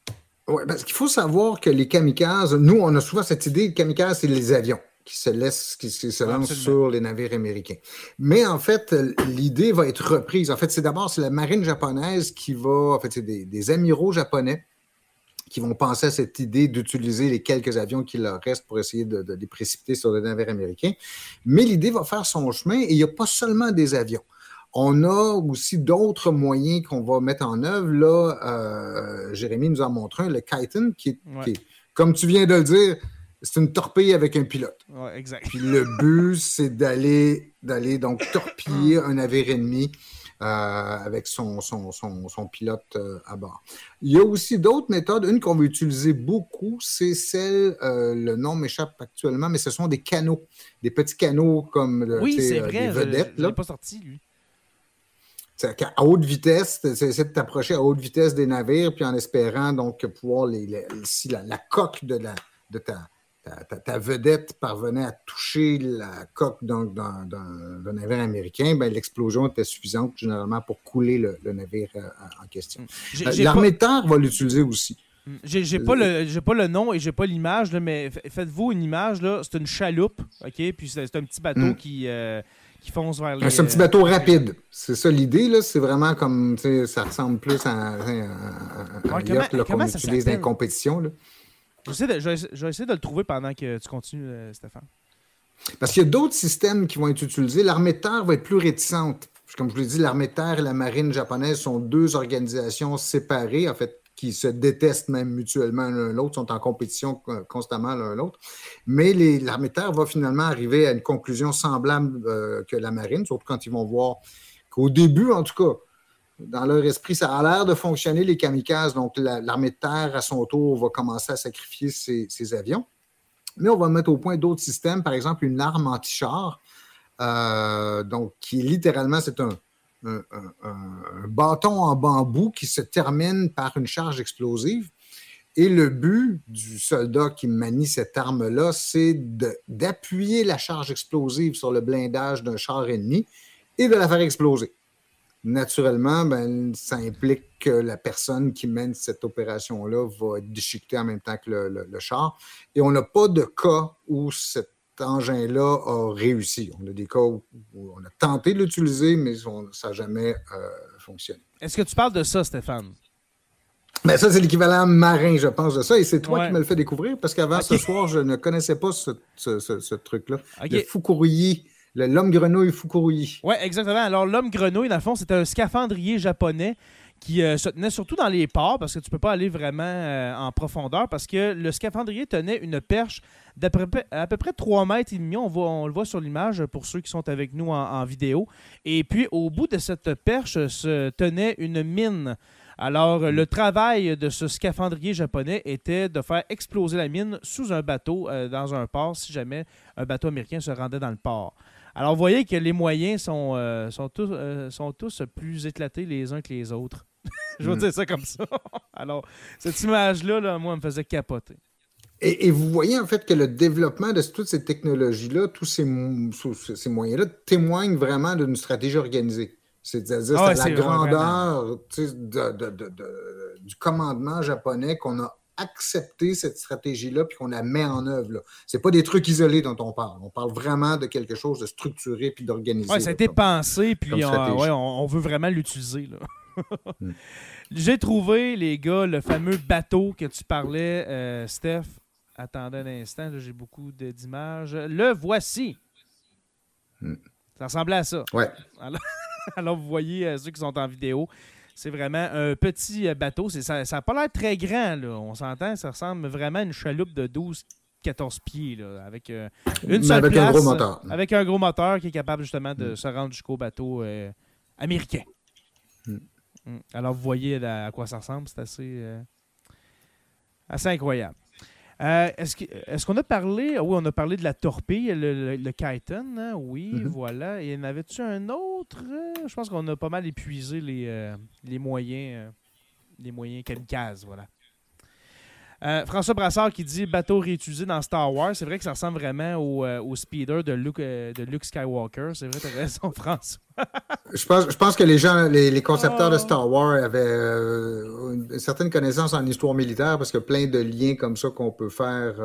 Oui, parce qu'il faut savoir que les kamikazes, nous, on a souvent cette idée, les kamikazes, c'est les avions qui se laissent, qui, se lancent sur les navires américains. Mais en fait, l'idée va être reprise. En fait, c'est d'abord c'est la marine japonaise qui va, en fait, c'est des amiraux japonais qui vont penser à cette idée d'utiliser les quelques avions qui leur restent pour essayer de, les précipiter sur des navires américains. Mais l'idée va faire son chemin et il n'y a pas seulement des avions. On a aussi d'autres moyens qu'on va mettre en œuvre. Là, euh, Jérémy nous en montre un, le Kitan, qui est, comme tu viens de le dire, c'est une torpille avec un pilote. Ouais, exact. Puis le but, c'est d'aller, d'aller donc torpiller un navire ennemi avec son, son, pilote euh, à bord. Il y a aussi d'autres méthodes. Une qu'on va utiliser beaucoup, c'est celle, euh, le nom m'échappe actuellement, mais ce sont des canaux, des petits canaux comme oui, c'est vrai, vedettes. Il n'est pas sorti, lui. À haute vitesse, c'est de t'approcher à haute vitesse des navires, puis en espérant donc pouvoir les, si la, la, coque de, la, de ta, ta, vedette parvenait à toucher la coque d'un navire américain, ben, l'explosion était suffisante généralement pour couler le, navire euh, en question. Mm. Euh, l'armée de terre va l'utiliser aussi. Mm. J'ai pas, le, pas le nom et j'ai pas l'image, mais faites-vous une image, c'est une chaloupe, OK? Puis c'est un petit bateau mm. qui, euh, qui fonce vers les... C'est un petit bateau rapide. C'est ça l'idée, là. C'est vraiment comme, ça ressemble plus à, un, yacht qu'on utilise dans les compétitions, là. Je vais, essayer de le trouver pendant que tu continues, euh, Stéphane. Parce qu'il y a d'autres systèmes qui vont être utilisés. L'armée de terre va être plus réticente. Comme je vous l'ai dit, l'armée de terre et la marine japonaise sont deux organisations séparées, en fait, qui se détestent même mutuellement l'un l'autre, sont en compétition constamment l'un l'autre. Mais l'armée de terre va finalement arriver à une conclusion semblable euh, que la marine, surtout quand ils vont voir qu'au début, en tout cas, dans leur esprit, ça a l'air de fonctionner, les kamikazes. Donc, l'armée de terre, à son tour, va commencer à sacrifier ses, avions. Mais on va mettre au point d'autres systèmes, par exemple une arme anti-char, euh, donc qui littéralement, c'est un, bâton en bambou qui se termine par une charge explosive. Et le but du soldat qui manie cette arme-là, c'est d'appuyer la charge explosive sur le blindage d'un char ennemi et de la faire exploser naturellement, ben, ça implique que la personne qui mène cette opération-là va être déchiquetée en même temps que le, char. Et on n'a pas de cas où cette engin-là a réussi. On a des cas où, on a tenté de l'utiliser, mais ça n'a jamais euh, fonctionné. Est-ce que tu parles de ça, Stéphane? Ben, ça, c'est l'équivalent marin, je pense, de ça. Et c'est toi qui me le fait découvrir parce qu'avant ce soir, je ne connaissais pas ce, truc-là. Le Fukuruyi, l'homme grenouille Fukuruyi. Oui, exactement. Alors, l'homme grenouille, dans le fond, c'était un scaphandrier japonais qui euh, se tenait surtout dans les ports parce que tu ne peux pas aller vraiment euh, en profondeur parce que le scaphandrier tenait une perche d'à peu, près 3 mètres et demi. On, on le voit sur l'image pour ceux qui sont avec nous en, vidéo. Et puis, au bout de cette perche se tenait une mine. Alors, le travail de ce scaphandrier japonais était de faire exploser la mine sous un bateau euh, dans un port si jamais un bateau américain se rendait dans le port. Alors, vous voyez que les moyens sont, sont, tous, sont tous plus éclatés les uns que les autres. Je vais hmm. dire ça comme ça. Alors, cette image-là, là, moi, me faisait capoter. Et, vous voyez en fait que le développement de toutes ces technologies-là, tous ces, ces moyens-là, témoignent vraiment d'une stratégie organisée. C'est-à-dire ah la grandeur du commandement japonais qu'on a accepté cette stratégie-là puis qu'on la met en œuvre. Ce pas des trucs isolés dont on parle. On parle vraiment de quelque chose de structuré puis d'organisé. Oui, ça a été pensé puis on, veut vraiment l'utiliser. Hmm. J'ai trouvé, les gars, le fameux bateau que tu parlais, euh, Steph. Attendez un instant, j'ai beaucoup d'images. Le voici. Hmm. Ça ressemblait à ça. Ouais. Alors, vous voyez euh, ceux qui sont en vidéo. C'est vraiment un petit euh, bateau. Ça n'a pas l'air très grand, là. on s'entend. Ça ressemble vraiment à une chaloupe de 12 14 pieds, là, avec une seule avec un gros moteur. Avec un gros moteur qui est capable justement de hmm. se rendre jusqu'au bateau américain. Mm. Alors, vous voyez à quoi ça ressemble. C'est assez, euh, assez incroyable. Euh, est-ce qu'on a parlé, oui, on a parlé de la torpille, le, le, hein? oui, mm-hmm. voilà. Et en avait-tu un autre? Je pense qu'on a pas mal épuisé les, euh, les moyens, les moyens kamikazes, voilà. Euh, François Brassard qui dit bateau réutilisé dans Star Wars. C'est vrai que ça ressemble vraiment au, euh, speeder de Luke, euh, de Luke Skywalker. C'est vrai, tu as raison, François. je, pense, je pense que les gens, les, concepteurs de Star Wars avaient une certaine connaissance en histoire militaire parce que plein de liens comme ça qu'on peut faire,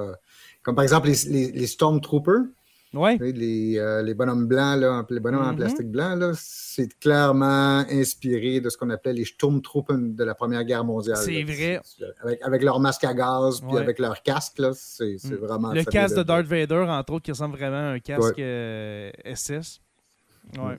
comme par exemple les, les Stormtroopers. Ouais. Les, euh, les, bonhommes blancs, là, les bonhommes en mm-hmm. plastique blanc, c'est clairement inspiré de ce qu'on appelait les Sturmtruppen de la Première Guerre mondiale. C'est vrai. Avec, avec, leur masque à gaz, puis avec leur casque, c'est mm. vraiment... Le casque de Darth Vader, entre autres, qui ressemble vraiment à un casque SS. Euh, ouais.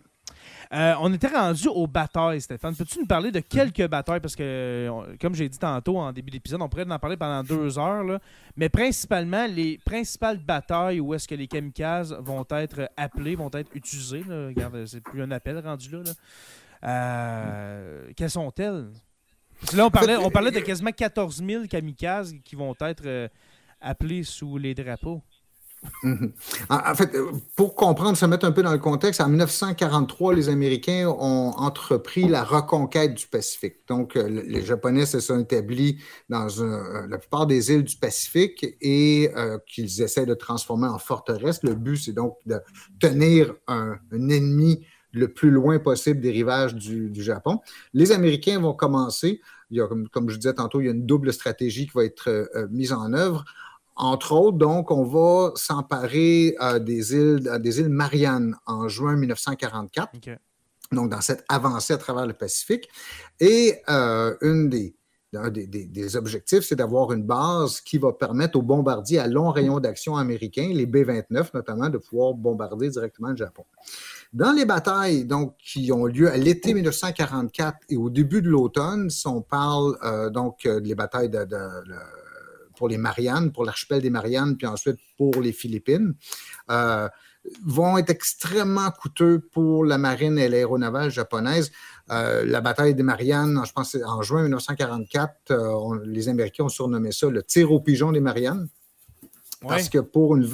Euh, on était rendu aux batailles, Stéphane. Peux-tu nous parler de quelques batailles? Parce que, comme j'ai dit tantôt en début d'épisode, on pourrait en parler pendant deux heures. Là. Mais principalement, les principales batailles où est-ce que les kamikazes vont être appelés, vont être utilisés. Regarde, c'est plus un appel rendu là. Euh, quelles sont-elles? là, on parlait, on parlait de quasiment 14 000 kamikazes qui vont être euh, appelés sous les drapeaux. Mhm. En fait, pour comprendre, se mettre un peu dans le contexte, en 1943, les Américains ont entrepris la reconquête du Pacifique. Donc, euh, les Japonais se sont établis dans la plupart des îles du Pacifique et euh, qu'ils essaient de transformer en forteresse. Le but, c'est donc de tenir un, ennemi le plus loin possible des rivages du, Japon. Les Américains vont commencer, il y a, comme, je disais tantôt, il y a une double stratégie qui va être euh, mise en œuvre entre autres, donc, on va s'emparer euh, des, îles, des îles Mariannes en juin 1944. Donc, dans cette avancée à travers le Pacifique. Et euh, une des, un des, objectifs, c'est d'avoir une base qui va permettre aux bombardiers à long rayon d'action américains, les B-29 notamment, de pouvoir bombarder directement le Japon. Dans les batailles donc, qui ont lieu à l'été 1944 et au début de l'automne, si on parle euh, donc des batailles de, pour les Mariannes, pour l'archipel des Mariannes, puis ensuite pour les Philippines, euh, vont être extrêmement coûteux pour la marine et l'aéronavale japonaise. Euh, la bataille des Mariannes, je pense en juin 1944, euh, les Américains ont surnommé ça le tir au pigeon des Mariannes. Parce que pour une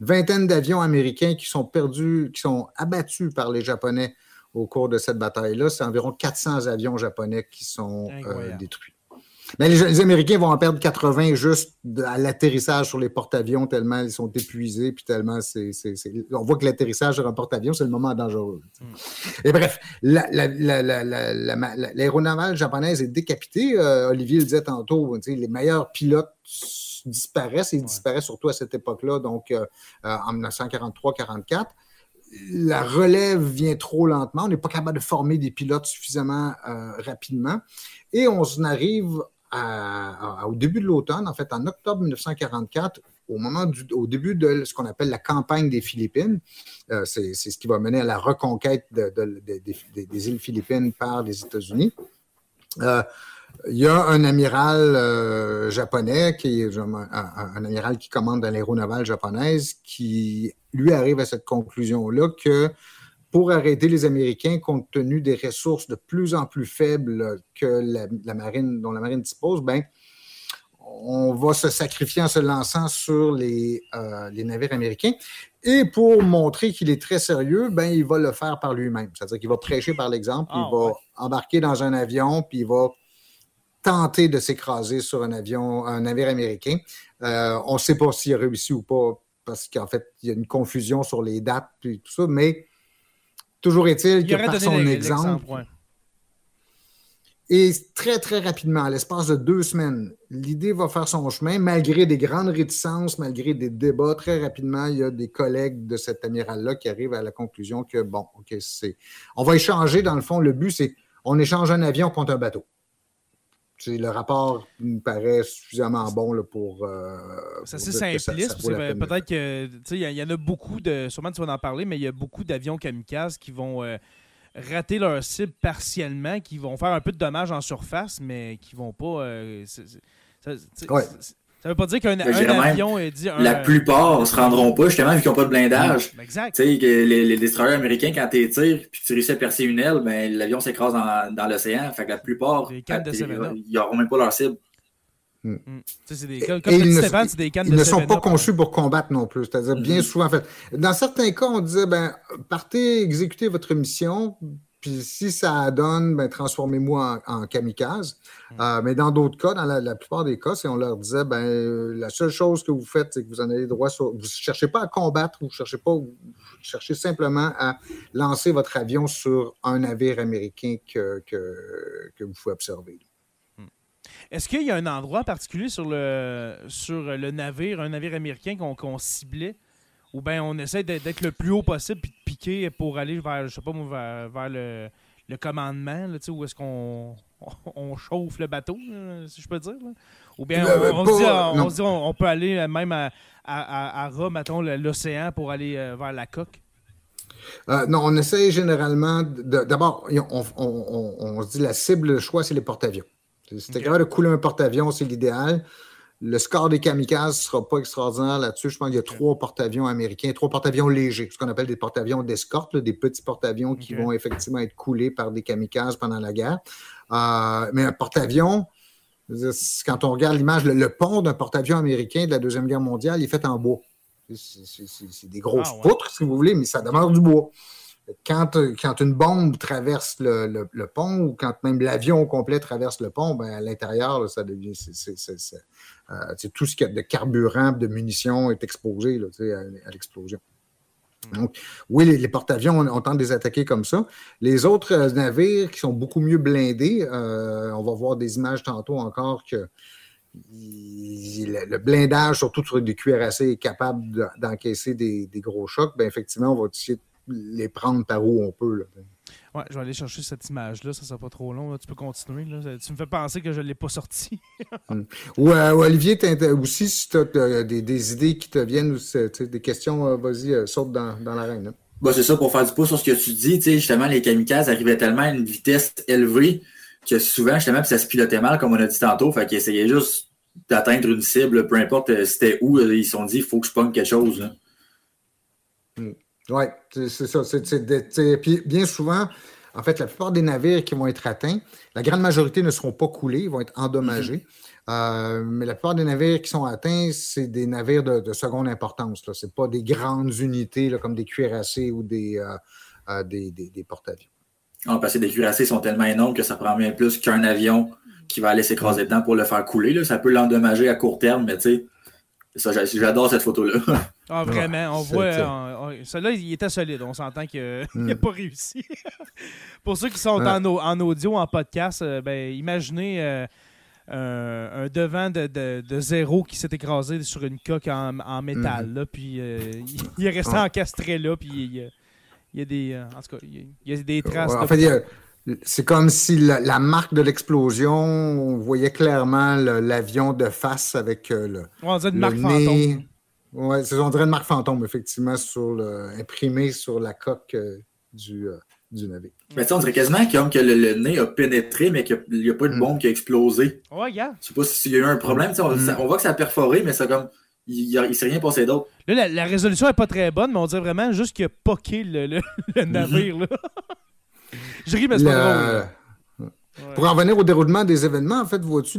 vingtaine d'avions américains qui sont perdus, qui sont abattus par les Japonais au cours de cette bataille-là, c'est environ 400 avions japonais qui sont détruits. Mais les, Américains vont en perdre 80 juste à l'atterrissage sur les porte-avions, tellement ils sont épuisés, puis tellement c'est. On voit que l'atterrissage sur un porte-avions, c'est le moment dangereux. Mm. Et bref, l'aéronavale japonaise est décapitée. Euh, Olivier le disait tantôt, les meilleurs pilotes disparaissent, et ils disparaissent surtout à cette époque-là, donc euh, euh, en 1943-44 la relève vient trop lentement. On n'est pas capable de former des pilotes suffisamment rapidement. Et on en arrive au début de l'automne, en fait, en octobre 1944, au moment au début de ce qu'on appelle la campagne des Philippines. Euh, c'est ce qui va mener à la reconquête des îles Philippines par les États-Unis. Euh, il y a un amiral euh, japonais, qui est un, un, amiral qui commande dans l'aéronavale japonaise, qui lui arrive à cette conclusion-là que pour arrêter les Américains, compte tenu des ressources de plus en plus faibles que la, marine, dont la marine dispose, ben, on va se sacrifier en se lançant sur les, euh, les navires américains. Et pour montrer qu'il est très sérieux, ben, il va le faire par lui-même. C'est-à-dire qu'il va prêcher par l'exemple, il ah, va embarquer dans un avion, puis il va tenter de s'écraser sur un avion, un navire américain. Euh, on ne sait pas s'il a réussi ou pas, parce qu'en fait, il y a une confusion sur les dates, puis tout ça, mais Toujours est-il que par son exemple, et très, très rapidement, à l'espace de deux semaines, l'idée va faire son chemin, malgré des grandes réticences, malgré des débats. Très rapidement, il y a des collègues de cet amiral-là qui arrivent à la conclusion que, bon, OK, c'est. On va échanger, dans le fond, le but, c'est on échange un avion contre un bateau le rapport me paraît suffisamment bon là, pour. Euh, c'est assez simpliste. Peut-être que il y, en a beaucoup de. Sûrement tu vas en parler, mais il y a beaucoup d'avions kamikazes qui vont euh, rater leur cible partiellement, qui vont faire un peu de dommages en surface, mais qui vont pas. Euh, ça veut pas dire qu'un avion est dit. La plupart ne se rendront pas, justement, vu qu'ils n'ont pas de blindage. exact. Tu sais, les, les destroyers américains, quand tu tires puis tu réussis à percer une aile, ben, l'avion s'écrase dans, dans l'océan. Fait que la plupart, ils n'auront même pas leur cible. C'est des, comme ils, Stéphane, ne, des cannes ils ne sont pas conçus pour combattre non plus. C'est-à-dire, bien mm-hmm. souvent, en fait, dans certains cas, on disait, ben, partez, exécutez votre mission, puis si ça donne, ben, transformez-moi en, kamikaze. Hmm. Euh, mais dans d'autres cas, dans la, plupart des cas, si on leur disait, ben, la seule chose que vous faites, c'est que vous en avez droit sur. Vous ne cherchez pas à combattre, vous cherchez pas, vous cherchez simplement à lancer votre avion sur un navire américain que, que, vous pouvez observer. Hmm. Est-ce qu'il y a un endroit particulier sur le, sur le navire, un navire américain qu'on ciblait? Ou bien on essaie d'être le plus haut possible puis de piquer pour aller vers, je sais pas vers, le, commandement, là, où est-ce qu'on on chauffe le bateau, si je peux dire. Ou bien on, se dit, on, peut aller même à, à, à, l'océan pour aller euh, vers la coque. Euh, non, on essaie généralement. D'abord, on, se dit la cible, le choix, c'est les porte-avions. Si tu capable de couler un porte-avions, c'est l'idéal. Le score des kamikazes ne sera pas extraordinaire là-dessus. Je pense qu'il y a trois porte-avions américains, trois porte-avions légers, ce qu'on appelle des porte-avions d'escorte, des petits porte-avions qui vont effectivement être coulés par des kamikazes pendant la guerre. Euh, mais un porte-avions, quand on regarde l'image, le, pont d'un porte-avions américain de la Deuxième Guerre mondiale, il est fait en bois. C'est des grosses ah, poutres, si vous voulez, mais ça demeure du bois quand, quand une bombe traverse le, pont ou quand même l'avion au complet traverse le pont, ben, à l'intérieur, ça devient. C'est tout ce qui a de carburant, de munitions est exposé là, à, l'explosion. Hmm. Donc, oui, les, porte-avions, on, tente de les attaquer comme ça. Les autres euh, navires qui sont beaucoup mieux blindés, euh, on va voir des images tantôt encore que le blindage, surtout sur des cuirassés, est capable d'encaisser des, gros chocs. Ben, effectivement, on va essayer de les prendre par où on peut. Là. Ouais, je vais aller chercher cette image-là, ça sera pas trop long. Tu peux continuer. Tu me fais penser que je ne l'ai pas sorti. Hmm. ou, Olivier, aussi, si tu as des, idées qui te viennent ou des questions, euh, vas-y, euh, saute dans, dans l'arène. Bah, c'est ça, pour faire du pouce sur ce que tu dis, justement, les kamikazes arrivaient tellement à une vitesse élevée que souvent, justement, ça se pilotait mal, comme on a dit tantôt, fait qu'ils essayaient juste d'atteindre une cible, peu importe euh, c'était où, ils se sont dit, il faut que je pogne quelque chose. Oui, c'est ça. puis bien souvent, en fait, la plupart des navires qui vont être atteints, la grande majorité ne seront pas coulés, ils vont être endommagés. Mm-hmm. Euh, mais la plupart des navires qui sont atteints, c'est des navires de, seconde importance. Ce pas des grandes unités comme des cuirassés ou des, euh, euh, des, porte-avions. Ah, parce que les cuirassés sont tellement énormes que ça prend bien plus qu'un avion qui va aller s'écraser dedans pour le faire couler. Là. Ça peut l'endommager à court terme, mais tu sais, j'adore cette photo-là. Ah, vraiment, on voit. Celui-là, il était solide. On s'entend qu'il n'a hmm. pas réussi. Pour ceux qui sont en, en, audio, en podcast, euh, ben, imaginez euh, un, devant de, zéro qui s'est écrasé sur une coque en, métal. Hmm. Là, puis euh, il, est resté encastré là. Puis il, y a des. en tout cas, il y a des traces. en fait, c'est comme si la, marque de l'explosion, on voyait clairement l'avion de face avec le. On dirait une marque fantôme. Oui, on dirait une marque fantôme, effectivement, sur le, imprimée sur la coque euh, du, euh, du navire. Mais on dirait quasiment comme que le, nez a pénétré, mais qu'il n'y a, pas de mm. bombe qui a explosé. Ouais, regarde. Je sais pas s'il y a eu un problème. On, mm. on, voit que ça a perforé, mais c'est comme. Il ne s'est rien passé d'autre. Là, la, résolution n'est pas très bonne, mais on dirait vraiment juste qu'il a poqué le, le, mm-hmm. navire. Là. Je ris, mais c'est pas drôle. Pour en venir au déroulement des événements, en fait, vois-tu,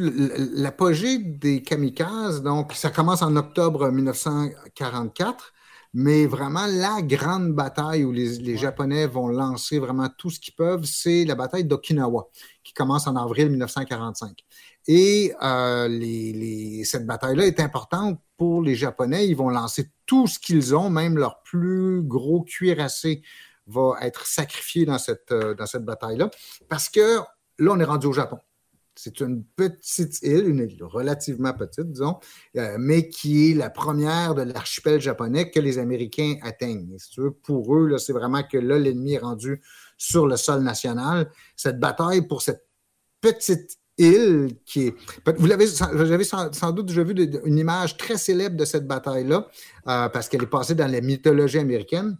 l'apogée des kamikazes, donc ça commence en octobre 1944, mais vraiment la grande bataille où les, Japonais vont lancer vraiment tout ce qu'ils peuvent, c'est la bataille d'Okinawa, qui commence en avril 1945. Et euh, cette bataille-là est importante pour les Japonais. Ils vont lancer tout ce qu'ils ont, même leur plus gros cuirassé va être sacrifié dans cette, euh, dans cette bataille-là, parce que Là, on est rendu au Japon. C'est une petite île, une île relativement petite, disons, euh, mais qui est la première de l'archipel japonais que les Américains atteignent. pour eux, c'est vraiment que là, l'ennemi est rendu sur le sol national. Cette bataille pour cette petite île qui est. Vous l'avez, j'avais sans, doute déjà vu une image très célèbre de cette bataille-là, euh, parce qu'elle est passée dans la mythologie américaine.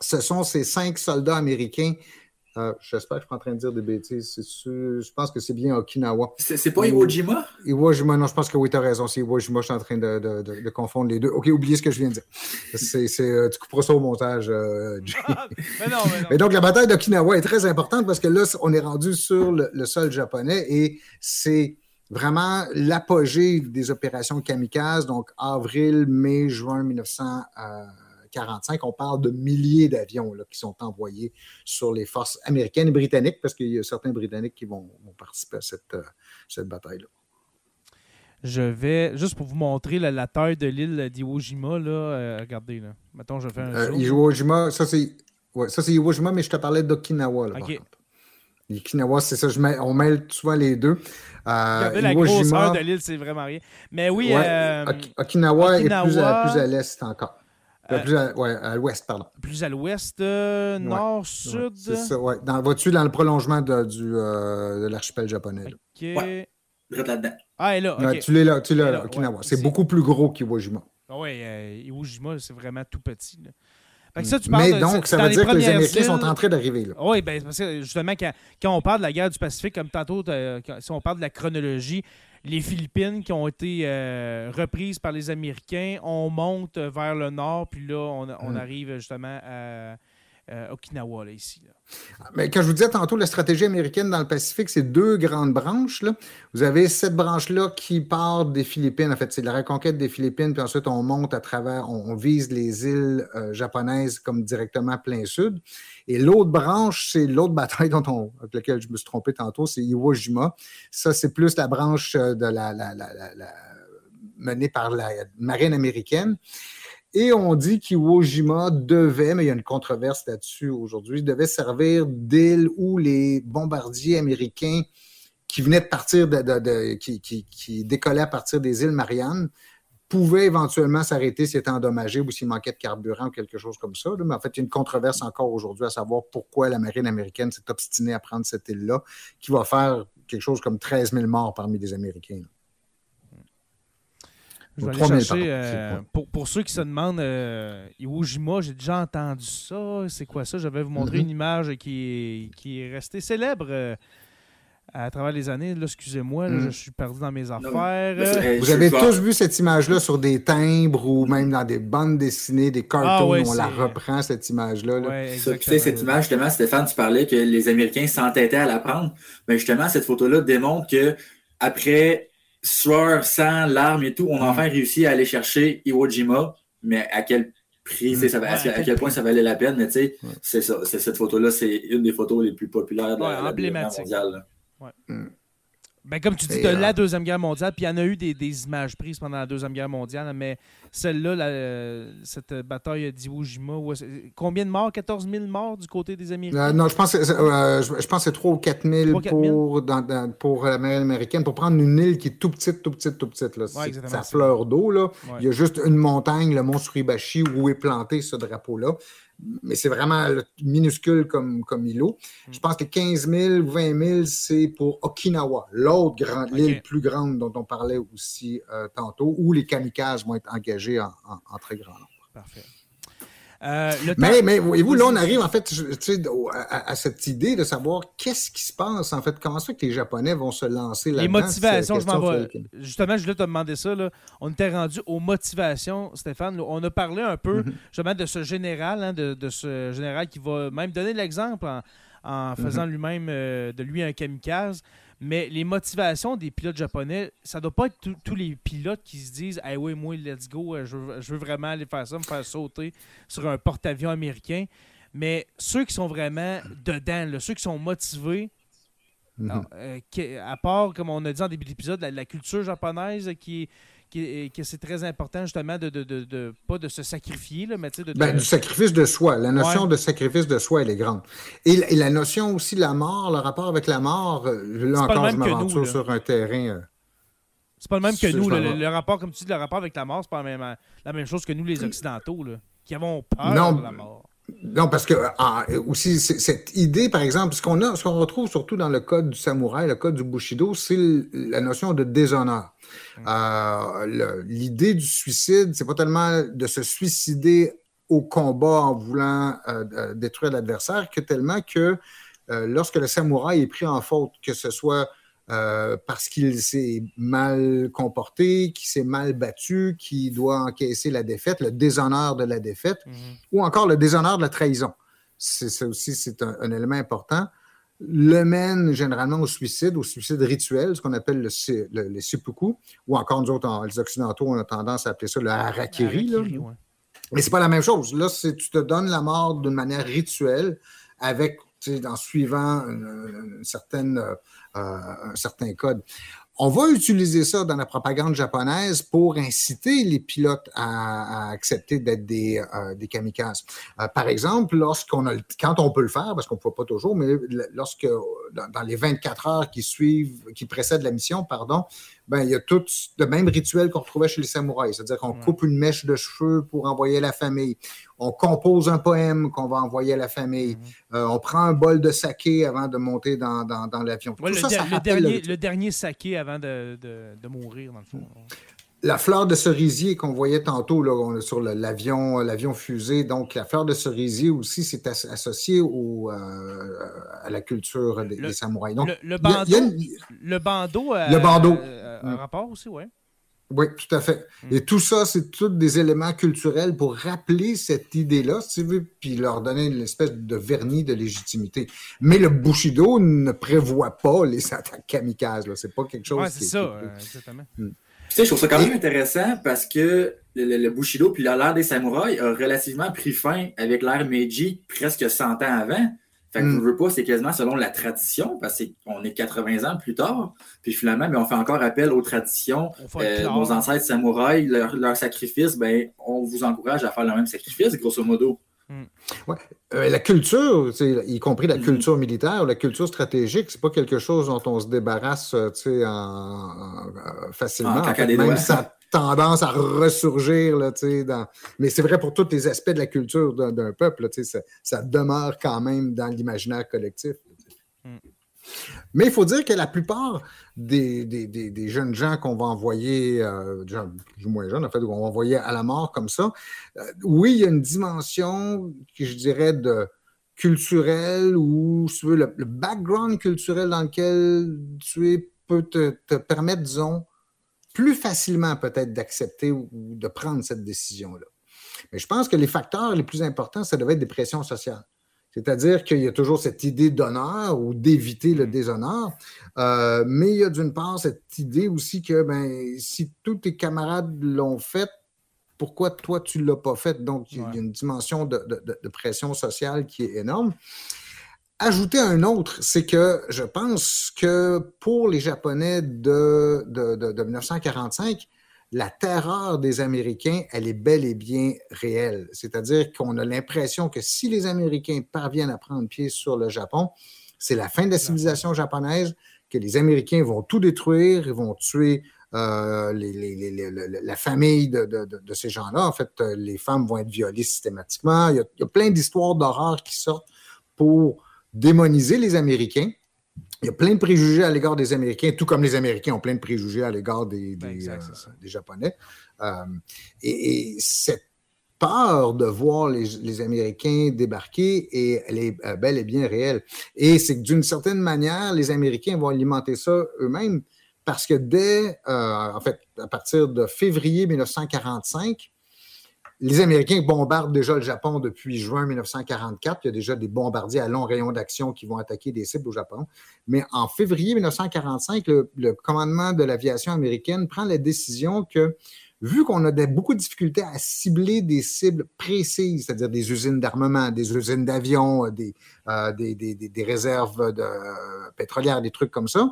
Ce sont ces cinq soldats américains ah, j'espère que je suis pas en train de dire des bêtises. je pense que c'est bien Okinawa. C'est pas Iwo Jima? Iwo Jima, non, je pense que oui, tu as raison. C'est Iwo Jima, je suis en train de, confondre les deux. OK, oubliez ce que je viens de dire. C'est, euh, tu couperas ça au montage, euh, mais non, mais non. Mais donc, la bataille d'Okinawa est très importante parce que là, on est rendu sur le, sol japonais et c'est vraiment l'apogée des opérations kamikazes, donc avril, mai, juin 1900. 45, on parle de milliers d'avions qui sont envoyés sur les forces américaines et britanniques, parce qu'il y a certains Britanniques qui vont, participer à cette, euh, cette bataille-là. Je vais, juste pour vous montrer la, taille de l'île d'Iwo Jima, là, euh, regardez, là. Mettons, je fais un euh, Iwo Jima, ça c'est ouais, Iwo Jima, mais je te parlais d'Okinawa. OK. Okinawa, c'est ça, je on mêle souvent les deux. Euh, la grosseur de l'île, c'est vraiment rien. Mais oui, Okinawa, est plus à, plus à l'est encore. Euh, plus à, ouais, à l'ouest, pardon. Plus à l'ouest, euh, nord, sud? c'est ça, ouais. Dans, vas-tu dans le prolongement de, du, euh, de l'archipel japonais? Là? OK. Ouais. là-dedans. Ah, là, tu l'es là, tu l'es là, Okinawa. c'est beaucoup plus gros qu'Iwo Jima. Ah oui, Iwo Jima, c'est vraiment tout petit. Là. Fait que ça, tu parles Mais donc, ça veut dire que les Américains sont en train d'arriver. là. Oui, ben, parce que justement, quand, quand, on parle de la guerre du Pacifique, comme tantôt, si on parle de la chronologie, les Philippines qui ont été euh, reprises par les Américains, on monte vers le nord, puis là, on, mm. arrive justement à, euh, Okinawa, là, ici. Mais quand je vous disais tantôt, la stratégie américaine dans le Pacifique, c'est deux grandes branches. Là. Vous avez cette branche-là qui part des Philippines. En fait, c'est la reconquête des Philippines, puis ensuite on monte à travers, on, vise les îles euh, japonaises comme directement plein sud. Et l'autre branche, c'est l'autre bataille dont on, avec laquelle je me suis trompé tantôt, c'est Iwo Jima. Ça, c'est plus la branche euh, de la menée par la marine américaine. Et on dit qu'Iwo Jima devait, mais il y a une controverse là-dessus aujourd'hui, devait servir d'île où les bombardiers américains qui venaient de partir, qui, décollaient à partir des îles Mariannes, pouvaient éventuellement s'arrêter s'ils étaient endommagés ou s'il manquait de carburant ou quelque chose comme ça. Mais en fait, il y a une controverse encore aujourd'hui à savoir pourquoi la marine américaine s'est obstinée à prendre cette île-là, qui va faire quelque chose comme 13 000 morts parmi les Américains. Je vais aller chercher, euh, pour, pour, ceux qui se demandent, euh, Iwo Jima, j'ai déjà entendu ça. C'est quoi ça? Je vais vous montrer mm-hmm. une image qui est, qui est restée célèbre euh, à travers les années. Excusez-moi, mm. je suis perdu dans mes affaires. vous avez tous vu cette image-là sur des timbres ou même dans des bandes dessinées, des cartons. Ah on la reprend, cette image-là. tu sais, cette image, justement, Stéphane, tu parlais que les Américains s'entêtaient à la prendre. Mais justement, cette photo-là démontre que après sueur, sang, larmes et tout, on a mm. enfin réussi à aller chercher Iwo Jima, mais à quel pris, mm. ça, à, quel point ça valait la peine, mais tu sais, c'est ça, cette photo-là, c'est une des photos les plus populaires de la, Guerre mondiale. Mm. Ben, comme tu dis, de la Deuxième Guerre mondiale, puis il y en a eu des, des, images prises pendant la Deuxième Guerre mondiale, mais celle-là, cette bataille d'Iwo Jima, combien de morts? 14 000 morts du côté des Américains? Euh, Non, je pense, que euh, je, pense c'est 3 ou 4 000, pour, dans, pour la marine américaine. Pour prendre une île qui est tout petite, tout petite, tout petite, là, ça fleur d'eau. Là. Il y a juste une montagne, le mont Suribachi, où est planté ce drapeau-là mais c'est vraiment minuscule comme, comme îlot. Hmm. Je pense que 15 000 ou 20 000, c'est pour Okinawa, l'autre grande l'île plus grande dont on parlait aussi euh, tantôt, où les kamikazes vont être engagés en, en très grand nombre. Parfait. Euh, mais, mais voyez-vous, là, on arrive en fait à, à, cette idée de savoir qu'est-ce qui se passe, en fait, comment ça que les Japonais vont se lancer là-dedans. Les motivations, je m'en vais. Justement, je voulais te demander ça. Là. On était rendu aux motivations, Stéphane. On a parlé un peu mm-hmm. justement de ce général, hein, de, de, ce général qui va même donner l'exemple en, en, faisant mm-hmm. lui-même euh, de lui un kamikaze. Mais les motivations des pilotes japonais, ça doit pas être tous les pilotes qui se disent Ah oui, moi, let's go, euh, je veux, vraiment aller faire ça, me faire sauter sur un porte-avions américain. Mais ceux qui sont vraiment dedans, ceux qui sont motivés, mhm. euh, à part, comme on a dit en début d'épisode, la, culture japonaise qui est que c'est très important justement de, de, de, pas de se sacrifier, là, mais de, ben, du sacrifice de soi. La notion de sacrifice de soi, elle est grande. Et, la notion aussi de la mort, le rapport avec la mort, euh, là encore, je m'aventure sur un terrain. Euh, c'est pas le même que nous. Le, rapport, comme tu dis, le rapport avec la mort, c'est pas la même, la même chose que nous, les Occidentaux, là, qui avons peur de la mort. Non, parce que ah, aussi cette idée, par exemple, ce qu'on a, ce qu'on retrouve surtout dans le code du samouraï, le code du bushido, c'est la notion de déshonneur. Euh, l'idée du suicide, c'est pas tellement de se suicider au combat en voulant euh, euh, détruire l'adversaire, que tellement que lorsque le samouraï est pris en faute, que ce soit euh, parce qu'il s'est mal comporté, qu'il s'est mal battu, qu'il doit encaisser la défaite, le déshonneur de la défaite, mhm. ou encore le déshonneur de la trahison. C'est aussi c'est un, élément important. Le mène généralement au suicide, au suicide rituel, ce qu'on appelle le, le, seppuku, ou encore nous autres, les Occidentaux, on a tendance à appeler ça le harakiri. Mais c'est pas la même chose. Là, tu te donnes la mort d'une manière rituelle avec en suivant certaine, euh, un certain code. On va utiliser ça dans la propagande japonaise pour inciter les pilotes à, accepter d'être des, euh, kamikazes. Euh, par exemple, lorsqu'on a, quand on peut le faire, parce qu'on ne peut pas toujours, mais lorsque dans, les 24 heures qui suivent, qui précèdent la mission, pardon, ben, il y a tout le même rituel qu'on retrouvait chez les samouraïs. C'est-à-dire qu'on coupe une mèche de cheveux pour envoyer à la famille. On compose un poème qu'on va envoyer à la famille. Mm-hmm. Euh, on prend un bol de saké avant de monter dans, dans, l'avion. le, dernier, saké avant de, de, mourir, dans le fond. La fleur de cerisier qu'on voyait tantôt là, sur l'avion, l'avion fusée, donc la fleur de cerisier aussi, c'est associé au, euh, à la culture des, samouraïs. Donc, le, bandeau, le bandeau, le bandeau. un rapport aussi, oui. Oui, tout à fait. Hmm. Et tout ça, c'est tous des éléments culturels pour rappeler cette idée-là, si tu veux, puis leur donner une espèce de vernis de légitimité. Mais le Bushido ne prévoit pas les attaques kamikazes. C'est pas quelque chose. C'est ça, euh, exactement. Hmm sais, je trouve ça quand même intéressant parce que le, Bushido puis l'ère des samouraïs a relativement pris fin avec l'ère Meiji presque 100 ans avant. Fait que mm. veux pas, c'est quasiment selon la tradition, parce qu'on est 80 ans plus tard. Puis finalement, mais on fait encore appel aux traditions. Euh, nos ancêtres samouraïs, leur, leur sacrifice, ben, on vous encourage à faire le même sacrifice, grosso modo. Mm. Ouais. Euh, la culture, y compris la mm. culture militaire, la culture stratégique, c'est pas quelque chose dont on se débarrasse euh, en, en, facilement. même ça a tendance à ressurgir. Là, dans... Mais c'est vrai pour tous les aspects de la culture d'un peuple. Ça, ça, demeure quand même dans l'imaginaire collectif. Mm. Mais il faut dire que la plupart des, jeunes gens qu'on va envoyer, euh, du moins jeunes, en fait, qu'on va envoyer à la mort comme ça, euh, oui, il y a une dimension je dirais culturelle ou le, background culturel dans lequel tu es peut te, permettre, disons, plus facilement peut-être d'accepter ou de prendre cette décision-là. Mais je pense que les facteurs les plus importants, ça devait être des pressions sociales. C'est-à-dire qu'il y a toujours cette idée d'honneur ou d'éviter le mm. déshonneur. Euh, mais il y a d'une part cette idée aussi que ben, si tous tes camarades l'ont fait, pourquoi toi, tu ne l'as pas fait? Donc, il y a une dimension de, pression sociale qui est énorme. Ajouter un autre, c'est que je pense que pour les Japonais de, de 1945, la terreur des Américains, elle est bel et bien réelle. C'est-à-dire qu'on a l'impression que si les Américains parviennent à prendre pied sur le Japon, c'est la fin de la civilisation japonaise, que les Américains vont tout détruire, ils vont tuer euh, la famille de, ces gens-là. En fait, euh, les femmes vont être violées systématiquement. Il y a, plein d'histoires d'horreur qui sortent pour démoniser les Américains. Il y a plein de préjugés à l'égard des Américains, tout comme les Américains ont plein de préjugés à l'égard des, des, euh, Japonais. et, cette peur de voir les, Américains débarquer et elle est bel et bien réelle. Et c'est que d'une certaine manière, les Américains vont alimenter ça eux-mêmes parce que dès, euh, en fait, à partir de février 1945, les Américains bombardent déjà le Japon depuis juin 1944. Il y a déjà des bombardiers à long rayon d'action qui vont attaquer des cibles au Japon. Mais en février 1945, le, commandement de l'aviation américaine prend la décision que, vu qu'on a beaucoup de difficultés à cibler des cibles précises, c'est-à-dire des usines d'armement, des usines d'avions, des, euh, des, réserves de, pétrolières, des trucs comme ça,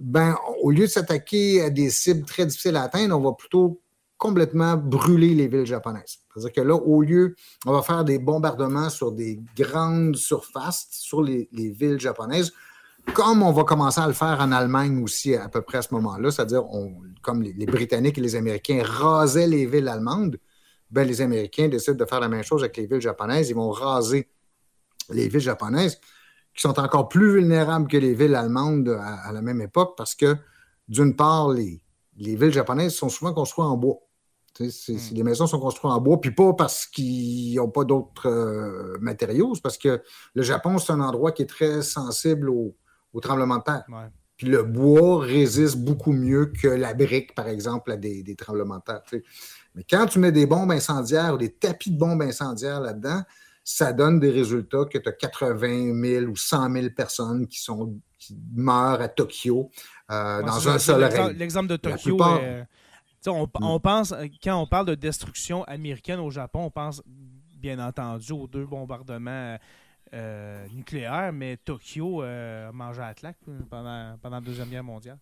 ben, au lieu de s'attaquer à des cibles très difficiles à atteindre, on va plutôt complètement brûler les villes japonaises. C'est-à-dire que là, au lieu, on va faire des bombardements sur des grandes surfaces, sur les, villes japonaises, comme on va commencer à le faire en Allemagne aussi à peu près à ce moment-là, c'est-à-dire comme les, Britanniques et les Américains rasaient les villes allemandes, ben, les Américains décident de faire la même chose avec les villes japonaises. Ils vont raser les villes japonaises qui sont encore plus vulnérables que les villes allemandes à, la même époque parce que, d'une part, les, les, villes japonaises sont souvent construites en bois. Hmm. Les maisons sont construites en bois, puis pas parce qu'ils n'ont pas d'autres euh, matériaux, c'est parce que le Japon, c'est un endroit qui est très sensible au, au tremblement de terre. Puis le bois résiste beaucoup mieux que la brique, par exemple, à des, des tremblements de terre. Mais quand tu mets des bombes incendiaires ou des tapis de bombes incendiaires là-dedans, ça donne des résultats que tu as 80 000 ou 100 000 personnes qui, sont, meurent à Tokyo euh, dans un seul règne. L'exemple de Tokyo, on, hmm. pense, quand on parle de destruction américaine au Japon, on pense bien entendu aux deux bombardements euh, nucléaires, mais Tokyo euh, a mangé à la pendant, pendant la Deuxième Guerre mondiale.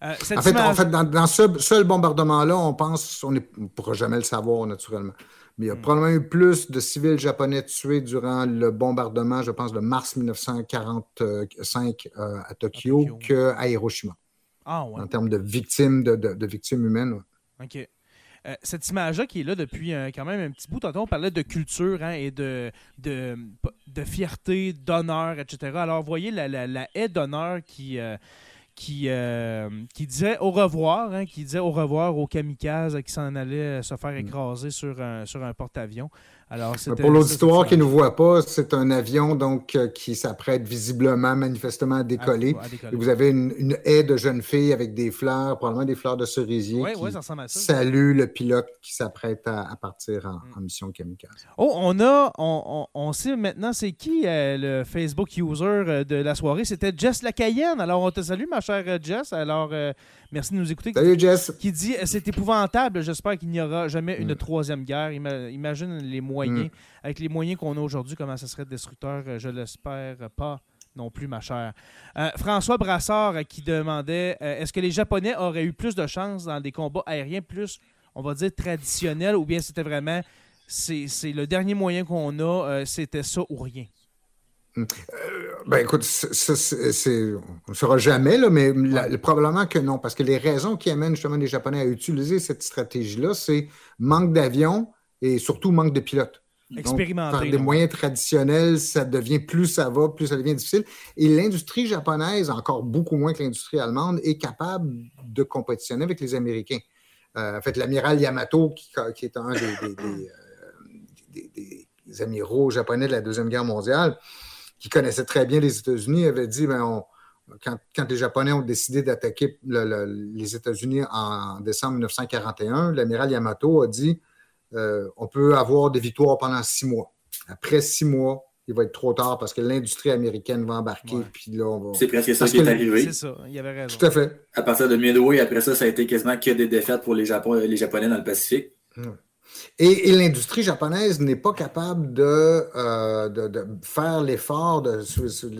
en, fait, dans, ce seul bombardement-là, on pense, on ne pourra jamais le savoir naturellement, mais il y a hmm. probablement eu plus de civils japonais tués durant le bombardement, je pense, de mars 1945 euh, à Tokyo, qu'à Hiroshima. Ah, ouais. En termes de victimes, de, victimes humaines. OK. Euh, cette image-là qui est là depuis euh, quand même un petit bout, tantôt on parlait de culture hein, et de, de, de fierté, d'honneur, etc. Alors, voyez la, la, la haie d'honneur qui, qui, euh, qui disait au revoir, hein, qui disait au revoir aux kamikazes qui s'en allaient se faire mm. écraser sur un, sur un porte-avions. Pour l'auditoire qui ne voit pas, c'est un avion donc euh, qui s'apprête visiblement, manifestement à décoller. vous avez une, haie de jeunes filles avec des fleurs, probablement des fleurs de cerisier, qui salue le pilote qui s'apprête à, partir mm. en, mission kamikaze. Oh, on a, on, sait maintenant c'est qui euh, le Facebook user euh, de la soirée. C'était Jess Lacayenne. Alors on te salue, ma chère Jess. Alors Merci de nous écouter. Salut, Jess. Qui dit C'est épouvantable. J'espère qu'il n'y aura jamais une mm. troisième guerre. Imagine les moyens. Mm. Avec les moyens qu'on a aujourd'hui, comment ça serait destructeur. Je l'espère pas non plus, ma chère. Euh, François Brassard euh, qui demandait euh, Est-ce que les Japonais auraient eu plus de chance dans des combats aériens plus, on va dire, traditionnels ou bien c'était vraiment. C'est le dernier moyen qu'on a, c'était ça ou rien? Euh, ben écoute, on ne saura jamais, là, mais probablement que non, parce que les raisons qui amènent justement les Japonais à utiliser cette stratégie-là, c'est manque d'avions et surtout manque de pilotes. Expérimenter. Par des moyens traditionnels, ça devient plus ça va, plus ça devient difficile. Et l'industrie japonaise, encore beaucoup moins que l'industrie allemande, est capable de compétitionner avec les Américains. Euh, en fait, l'amiral Yamato, qui, est un des, des, des amiraux japonais de la Deuxième Guerre mondiale, qui connaissait très bien les États-Unis, avait dit ben, quand, les Japonais ont décidé d'attaquer les États-Unis en décembre 1941, l'amiral Yamato a dit euh, on peut avoir des victoires pendant six mois. Après six mois, il va être trop tard parce que l'industrie américaine va embarquer. Puis là, on va... C'est presque ça qui est arrivé. C'est ça, il y avait raison. Tout à fait. À partir de Midway, après ça, ça a été quasiment que des défaites pour les, les Japonais dans le Pacifique. Et, l'industrie japonaise n'est pas capable de, euh, de, faire l'effort de,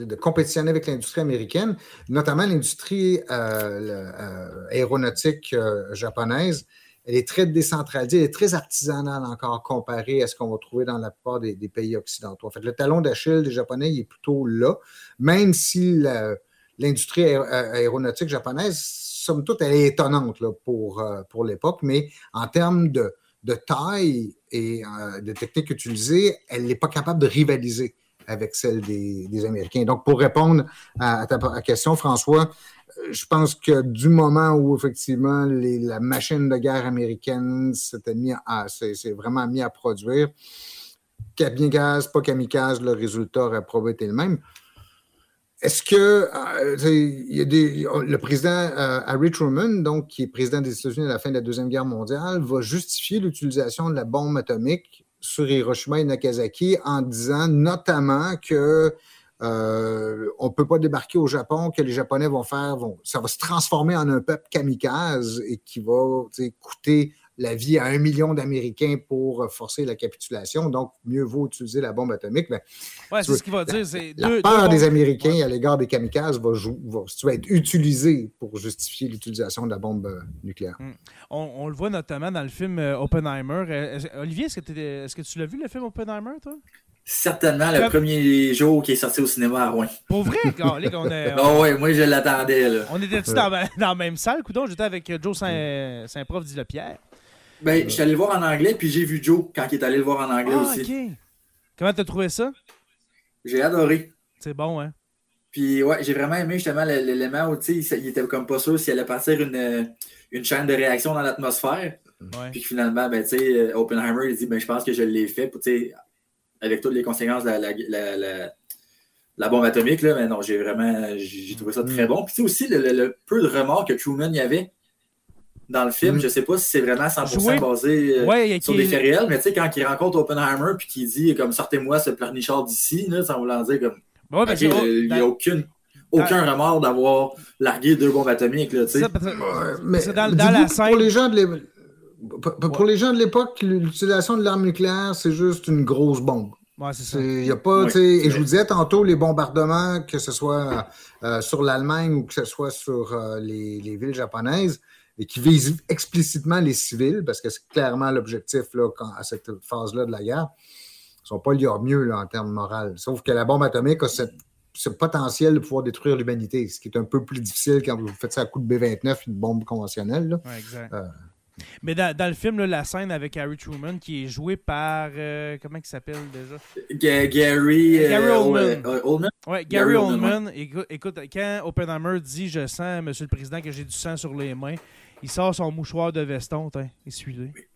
de, compétitionner avec l'industrie américaine, notamment l'industrie euh, aéronautique japonaise. Elle est très décentralisée, elle est très artisanale encore comparée à ce qu'on va trouver dans la plupart des, pays occidentaux. En fait, le talon d'Achille des Japonais est plutôt là, même si l'industrie aéronautique japonaise, somme toute, elle est étonnante pour, pour l'époque, mais en termes de, de taille et euh, de technique utilisée, elle n'est pas capable de rivaliser avec celle des, Américains. Donc, pour répondre à, ta question, François, euh, je pense que du moment où effectivement la machine de guerre américaine s'était à, s'est vraiment mis à produire, kamikaze, pas kamikaze, le résultat aurait probablement été le même. Est-ce que euh, le président euh, Harry Truman, donc qui est président des États-Unis à la fin de la Deuxième Guerre mondiale, va justifier l'utilisation de la bombe atomique sur Hiroshima et Nagasaki en disant notamment que euh, on ne peut pas débarquer au Japon, que les Japonais vont faire, vont, ça va se transformer en un peuple kamikaze et qui va coûter la vie à un million d'Américains pour forcer la capitulation. Donc, mieux vaut utiliser la bombe atomique. Ben, oui, c'est ce qu'il va dire. La, peur des Américains à l'égard des kamikazes va, va, être utilisée pour justifier l'utilisation de la bombe euh, nucléaire. Hmm. On, le voit notamment dans le film euh, Oppenheimer. Euh, Olivier, est-ce que, est que, tu l'as vu, le film Oppenheimer, toi? Certainement, le premier jour qui est sorti au cinéma à Rouen. Pour vrai, on est. oh, oui, moi je l'attendais. On était-tu dans, dans, la même salle, coudon? J'étais avec Joe Saint-Prof Saint ben, je suis allé le voir en anglais, puis j'ai vu Joe quand il est allé le voir en anglais ah, aussi. OK. Comment t'as trouvé ça? J'ai adoré. C'est bon, hein? Puis ouais, j'ai vraiment aimé justement l'élément où il, il était comme pas sûr s'il allait partir une, une chaîne de réaction dans l'atmosphère. Ouais. Puis finalement, ben, tu sais, euh, Oppenheimer, il dit ben, Je pense que je l'ai fait, pour, avec toutes les conséquences de la, la, la, bombe atomique. Là, mais non, j'ai vraiment j'ai trouvé ça très mm. bon. Puis aussi, le, le, peu de remords que Truman y avait dans le film. Mm. Je sais pas si c'est vraiment 100% basé euh, sur des faits réels, mais tu sais, quand il rencontre Oppenheimer puis qu'il dit comme sortez-moi ce pleurnichard d'ici, ça voulant dire comme il n'y a aucune, aucun remords d'avoir largué deux bombes atomiques. Là, mais dans, la scène... Pour les gens de pour, les gens de l'époque, l'utilisation de l'arme nucléaire, c'est juste une grosse bombe. Ouais, c'est ça. Y a pas, Et je vous disais tantôt, les bombardements, que ce soit euh, sur l'Allemagne ou que ce soit sur euh, les, les, villes japonaises, et qui vise explicitement les civils, parce que c'est clairement l'objectif à cette phase-là de la guerre, ne sont pas liés mieux là, en termes moraux. Sauf que la bombe atomique a ce potentiel de pouvoir détruire l'humanité, ce qui est un peu plus difficile quand vous faites ça à coup de B-29, une bombe conventionnelle. exact. Euh, mais dans, le film, la scène avec Harry Truman qui est joué par. Euh, comment il s'appelle déjà? Gary, Gary Oldman. Ouais, Gary, Oldman. Écoute, quand Oppenheimer dit Je sens, Monsieur le Président, que j'ai du sang sur les mains, il sort son mouchoir de veston, essuie-le. C'est,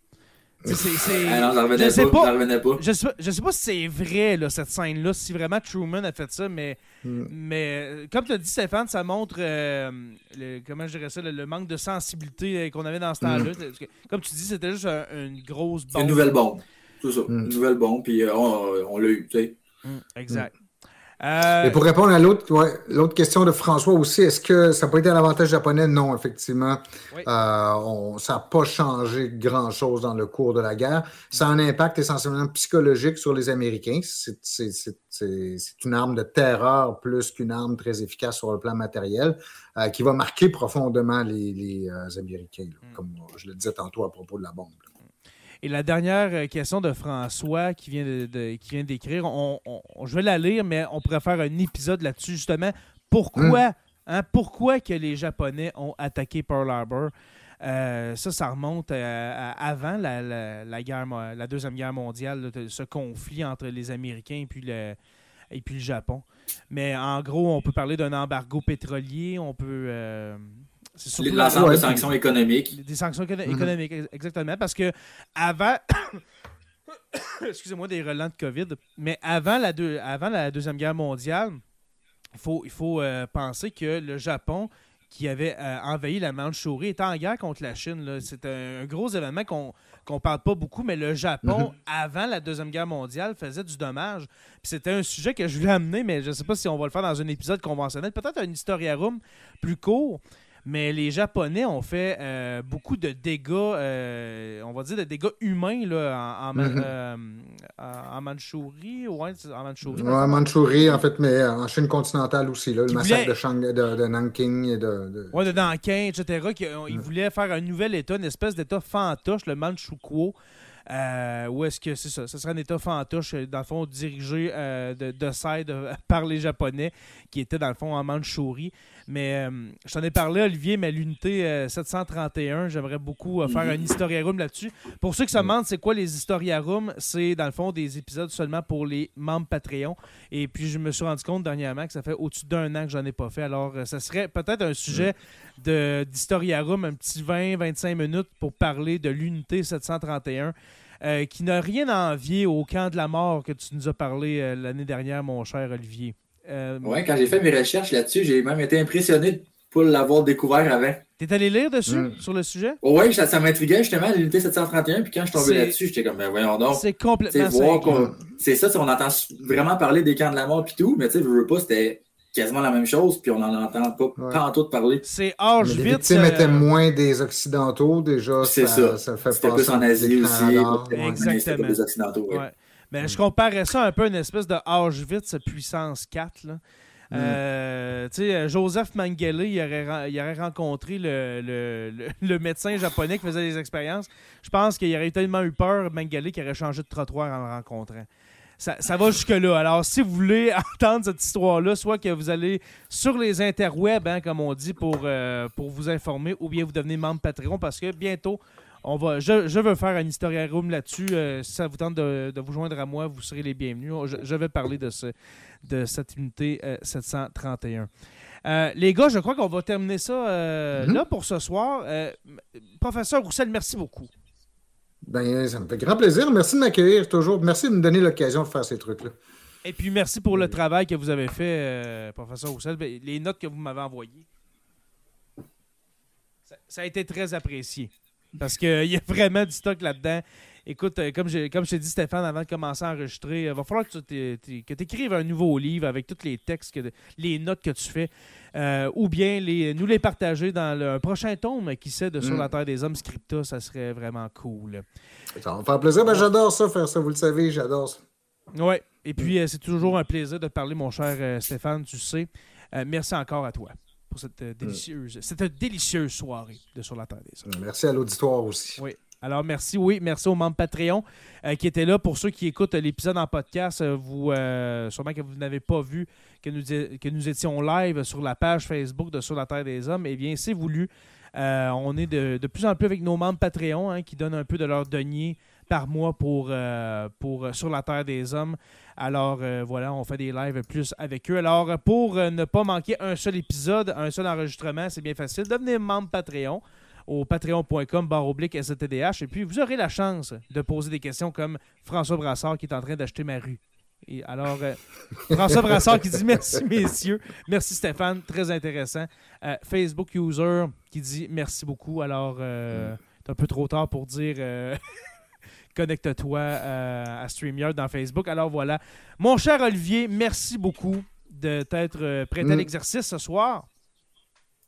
ah non, je sais pas, pas. Je sais pas, je sais pas si c'est vrai là, cette scène-là, si vraiment Truman a fait ça, mais, hmm. mais euh, comme tu as dit Stéphane, ça montre euh, le, comment je dirais ça, le, manque de sensibilité euh, qu'on avait dans ce temps-là. Hmm. Comme tu dis, c'était juste une grosse bombe. Une nouvelle bombe. Tout ça. Hmm. Une nouvelle bombe, puis on, l'a eu, tu sais. exact. Euh, Et pour répondre à l'autre l'autre question de François aussi, est-ce que ça peut être un avantage japonais? Non, effectivement. Euh, ça n'a pas changé grand-chose dans le cours de la guerre. Ça a un impact essentiellement psychologique sur les Américains. C'est une arme de terreur plus qu'une arme très efficace sur le plan matériel euh, qui va marquer profondément les, Américains, mm. comme je le disais tantôt à propos de la bombe. Et la dernière euh, question de François qui vient de, qui vient d'écrire, on, je vais la lire, mais on pourrait faire un épisode là-dessus justement. Pourquoi, hmm. hein, pourquoi que les Japonais ont attaqué Pearl Harbor? Euh, ça, ça remonte à, avant la, guerre, la Deuxième Guerre mondiale, ce conflit entre les Américains et puis le, et puis le Japon. Mais en gros, on peut parler d'un embargo pétrolier, on peut... Euh, L'ensemble de sanctions économiques. Des sanctions économiques, exactement. Parce que avant. Excusez-moi des relents de COVID, mais avant la, avant la Deuxième Guerre mondiale, il faut, il faut euh, penser que le Japon, qui avait euh, envahi la Mandchourie, était en guerre contre la Chine. C'est un, gros événement qu'on ne parle pas beaucoup, mais le Japon, mm-hmm. avant la Deuxième Guerre mondiale, faisait du dommage. C'était un sujet que je voulais amener, mais je ne sais pas si on va le faire dans un épisode conventionnel. Peut-être un historiarum plus court. Mais les Japonais ont fait euh, beaucoup de dégâts, euh, on va dire de dégâts humains là, en, en, Mhm. euh, en- Mandchourie. Ouais, en Mandchourie. Ouais, en Mandchourie, en fait, mais en Chine continentale aussi. Là, le massacre de, Shang, de, de Nanking et de. de- Ouais, de Nankin, etc. qui, Ils Mm. voulaient faire un nouvel État, une espèce d'État fantoche, le Manchukuo. Euh, où est-ce que c'est ça? Ce serait un État fantoche, euh, dans le fond, dirigé euh, de, de side euh, par les Japonais, qui était dans le fond en Mandchourie. Mais euh, je t'en ai parlé, Olivier, mais l'unité euh, 731, j'aimerais beaucoup faire Mhm. un historiarum là-dessus. Pour ceux qui se demandent c'est quoi les historiarums, c'est dans le fond des épisodes seulement pour les membres Patreon. Et puis je me suis rendu compte dernièrement que ça fait au-dessus d'un an que j'en ai pas fait. Alors ça serait peut-être un sujet d'historiarum, un petit 20-25 minutes pour parler de l'unité 731. Euh, qui n'a rien à envier au camp de la mort que tu nous as parlé euh, l'année dernière, mon cher Olivier. Euh, Ouais, quand j'ai fait mes recherches là-dessus, j'ai même été impressionné de ne pas l'avoir découvert avant. T'es allé lire dessus, Mm. sur le sujet? Oh, ouais, ça, ça m'intriguait justement, l'unité 731, puis quand je suis tombé C'est- là-dessus, j'étais comme, ben voyons donc. C'est complètement C'est ça, on entend vraiment parler des camps de la mort puis tout, mais tu sais, veux, veux pas, c'était quasiment la même chose, puis on n'en entend pas, Ouais. en tout parler. C'est Mais les Auschwitz. victimes euh, étaient moins des Occidentaux, déjà. C'est ça. ça. fait C'était plus en Asie des aussi, Exactement. des Occidentaux. ouais. Ouais. Mais je comparais ça un peu à une espèce de Auschwitz puissance 4. Là. Mm. Euh, tu sais, Joseph Mengele, il aurait, ren- il aurait rencontré le, le, le- le médecin japonais qui faisait les expériences. Je pense qu'il aurait tellement eu peur, Mengele, qu'il aurait changé de trottoir en le rencontrant. Ça, ça va jusque-là. Alors, si vous voulez entendre cette histoire-là, soit que vous allez sur les interwebs, hein, comme on dit, pour, euh, pour vous informer, ou bien vous devenez membre Patreon, parce que bientôt, on va, je, je veux faire un historiarum là-dessus. Euh, si ça vous tente de, de vous joindre à moi, vous serez les bienvenus. Je, je vais parler de, ce, de cette unité euh, 731. Euh, les gars, je crois qu'on va terminer ça euh, Mhm. là pour ce soir. Euh, professeur Roussel, merci beaucoup. Ben, ça me fait grand plaisir. Merci de m'accueillir toujours. Merci de me donner l'occasion de faire ces trucs-là. Et puis merci pour le travail que vous avez fait, euh, professeur Roussel. Ben, Les notes que vous m'avez envoyées. Ça, ça a été très apprécié. Parce qu'il y a vraiment du stock là-dedans. Écoute, euh, comme, j'ai- comme je t'ai dit, Stéphane, avant de commencer à enregistrer, il va falloir que tu écrives un nouveau livre avec tous les textes, que, les notes que tu fais, euh, ou bien les, nous les partager dans le un prochain tome, qui sait, de Sur Mm. la Terre des Hommes, Scripta, ça serait vraiment cool. Ça va me faire plaisir. Ben, j'adore ça, faire ça. Vous le savez, j'adore ça. Oui, et puis euh, c'est toujours un plaisir de te parler, mon cher euh, Stéphane, tu sais. Euh, merci encore à toi pour cette euh, délicieuse, cette délicieuse soirée de Sur la Terre des Hommes. Merci à l'auditoire aussi. Oui. Alors, merci, oui, merci aux membres Patreon euh, qui étaient là. Pour ceux qui écoutent l'épisode en podcast, euh, vous, euh, sûrement que vous n'avez pas vu que nous, que nous étions live sur la page Facebook de Sur la Terre des Hommes, eh bien, c'est voulu. On est de, plus en plus avec nos membres Patreon hein, qui donnent un peu de leur denier par mois pour, pour Sur la Terre des Hommes. Alors voilà, on fait des lives plus avec eux. Alors pour ne pas manquer un seul épisode, un seul enregistrement, c'est bien facile. Devenez membre Patreon au patreon.com barre oblique STDH et puis vous aurez la chance de poser des questions comme François Brassard qui est en train d'acheter ma rue. Et alors, euh, François Brassard qui dit merci messieurs, merci Stéphane, très intéressant. Euh, Facebook User qui dit merci beaucoup. Alors, euh, c'est un peu trop tard pour dire euh, connecte-toi à StreamYard dans Facebook. Alors voilà. Mon cher Olivier, merci beaucoup de t'être prêté à Mm. l'exercice ce soir.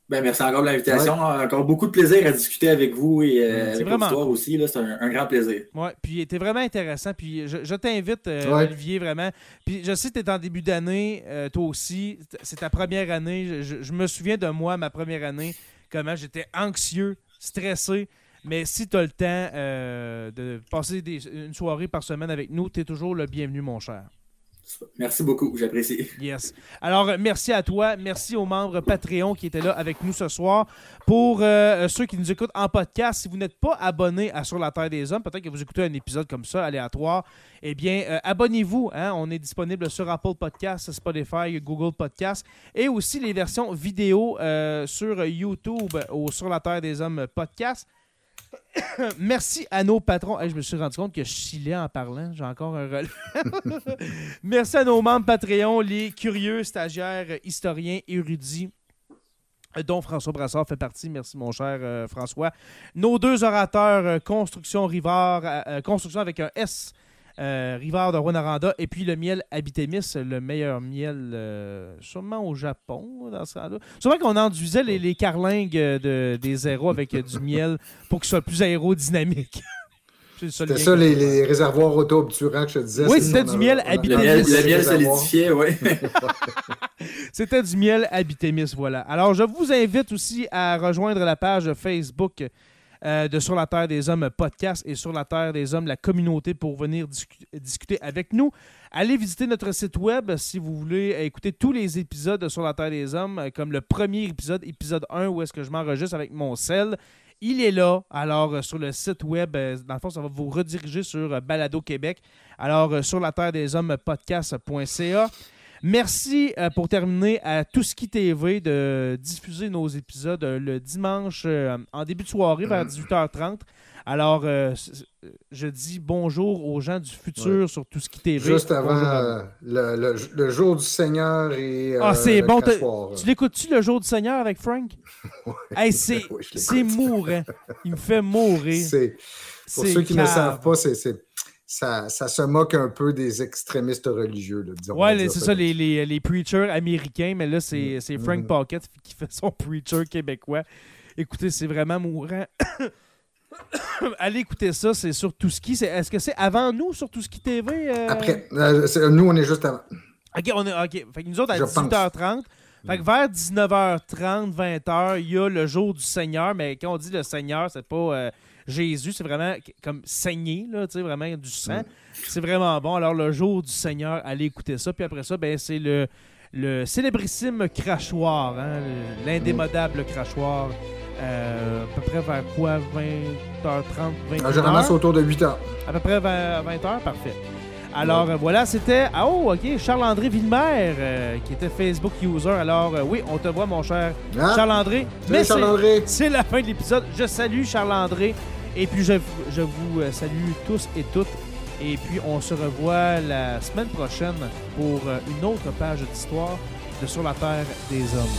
Ben, merci encore de l'invitation. Encore beaucoup de plaisir à discuter avec vous et euh, avec vraiment aussi. là. C'est un, un grand plaisir. Ouais, puis t'es vraiment intéressant. Puis je, je t'invite, euh, Ouais. Olivier, vraiment. Puis je sais que t'es en début d'année, euh, toi aussi. C'est ta première année. Je, je- je me souviens de moi, ma première année, comment j'étais anxieux, stressé. Mais si tu as le temps euh, de passer des- une soirée par semaine avec nous, tu es toujours le bienvenu, mon cher. Merci beaucoup. J'apprécie. Yes. Alors, merci à toi. Merci aux membres Patreon qui étaient là avec nous ce soir. Pour euh, ceux qui nous écoutent en podcast, si vous n'êtes pas abonné à Sur la Terre des Hommes, peut-être que vous écoutez un épisode comme ça, aléatoire, eh bien, euh, abonnez-vous. hein. On est disponible sur Apple Podcasts, Spotify, Google Podcasts et aussi les versions vidéo euh, sur YouTube au Sur la Terre des Hommes podcast. Merci à nos patrons. Je me suis rendu compte que je chillais en parlant. J'ai encore un relais. Merci à nos membres Patreon, les curieux, stagiaires, historiens, érudits, dont François Brassard fait partie. Merci, mon cher euh, François. Nos deux orateurs, euh, Construction Rivard, euh, Construction avec un S. euh, Rivard de Rwanda, et puis le miel Abitémis, le meilleur miel euh, sûrement au Japon, dans ce cas-là. C'est vrai qu'on enduisait les, les carlingues de, des zéros avec du miel pour qu'ils soient plus aérodynamiques. C'était ça, les, réservoirs auto-obturants que je te disais. Oui, c'était du miel Abitémis. Le miel, solidifié, oui. c'était du miel Abitémis, voilà. Alors, je vous invite aussi à rejoindre la page Facebook euh, de Sur la Terre des Hommes podcast et Sur la Terre des Hommes, la communauté, pour venir discuter avec nous. Allez visiter notre site web si vous voulez écouter tous les épisodes de Sur la Terre des Hommes, euh, comme le premier épisode, épisode 1, où est-ce que je m'enregistre avec mon sel. Il est là. Alors, euh, sur le site web, dans le fond, ça va vous rediriger sur Balado Québec. Alors, sur la terre des hommes podcast.ca. Merci euh, pour terminer à Tout ce qui TV de diffuser nos épisodes euh, le dimanche euh, en début de soirée vers 18h30. Alors, je dis bonjour aux gens du futur sur Tout ce qui TV. Juste avant le, jour du Seigneur et. Ah, c'est bon. Tu l'écoutes-tu le jour du Seigneur avec Frank? hey, c'est mourant. Il me fait mourir. Pour ceux qui ne savent pas, c'est ça, se moque un peu des extrémistes religieux, là, disons. Ouais, c'est ça, les, les, les, preachers américains, mais là, c'est mm. Frank mm-hmm. Pocket qui fait son preacher québécois. Écoutez, c'est vraiment mourant. Allez écouter ça, c'est sur Touski. Est-ce que c'est avant nous sur Touski TV? Euh? Après. Euh, nous, on est juste avant. OK, on est, OK. Fait que nous autres, à 18h30. Fait que vers 19h30, 20h, il y a le jour du Seigneur. Mais quand on dit le Seigneur, c'est pas... Euh, Jésus, c'est vraiment comme saigné, là, vraiment du sang. C'est vraiment bon. Alors, le jour du Seigneur, allez écouter ça. Puis après ça, ben, c'est le, le célébrissime crachoir, hein, l'indémodable crachoir. Euh, à peu près vers quoi 20h30, 20h Généralement, c'est autour de 8h. À peu près 20h, parfait. Alors voilà, c'était. Ah, oh, ok, Charles-André Villemer, euh, qui était Facebook user. Alors euh, oui, on te voit, mon cher ah. Charles-André. Mais c'est la fin de l'épisode. Je salue Charles-André. Et puis, je, je vous euh, salue tous et toutes. Et puis, on se revoit la semaine prochaine pour euh, une autre page d'histoire de Sur la Terre des Hommes.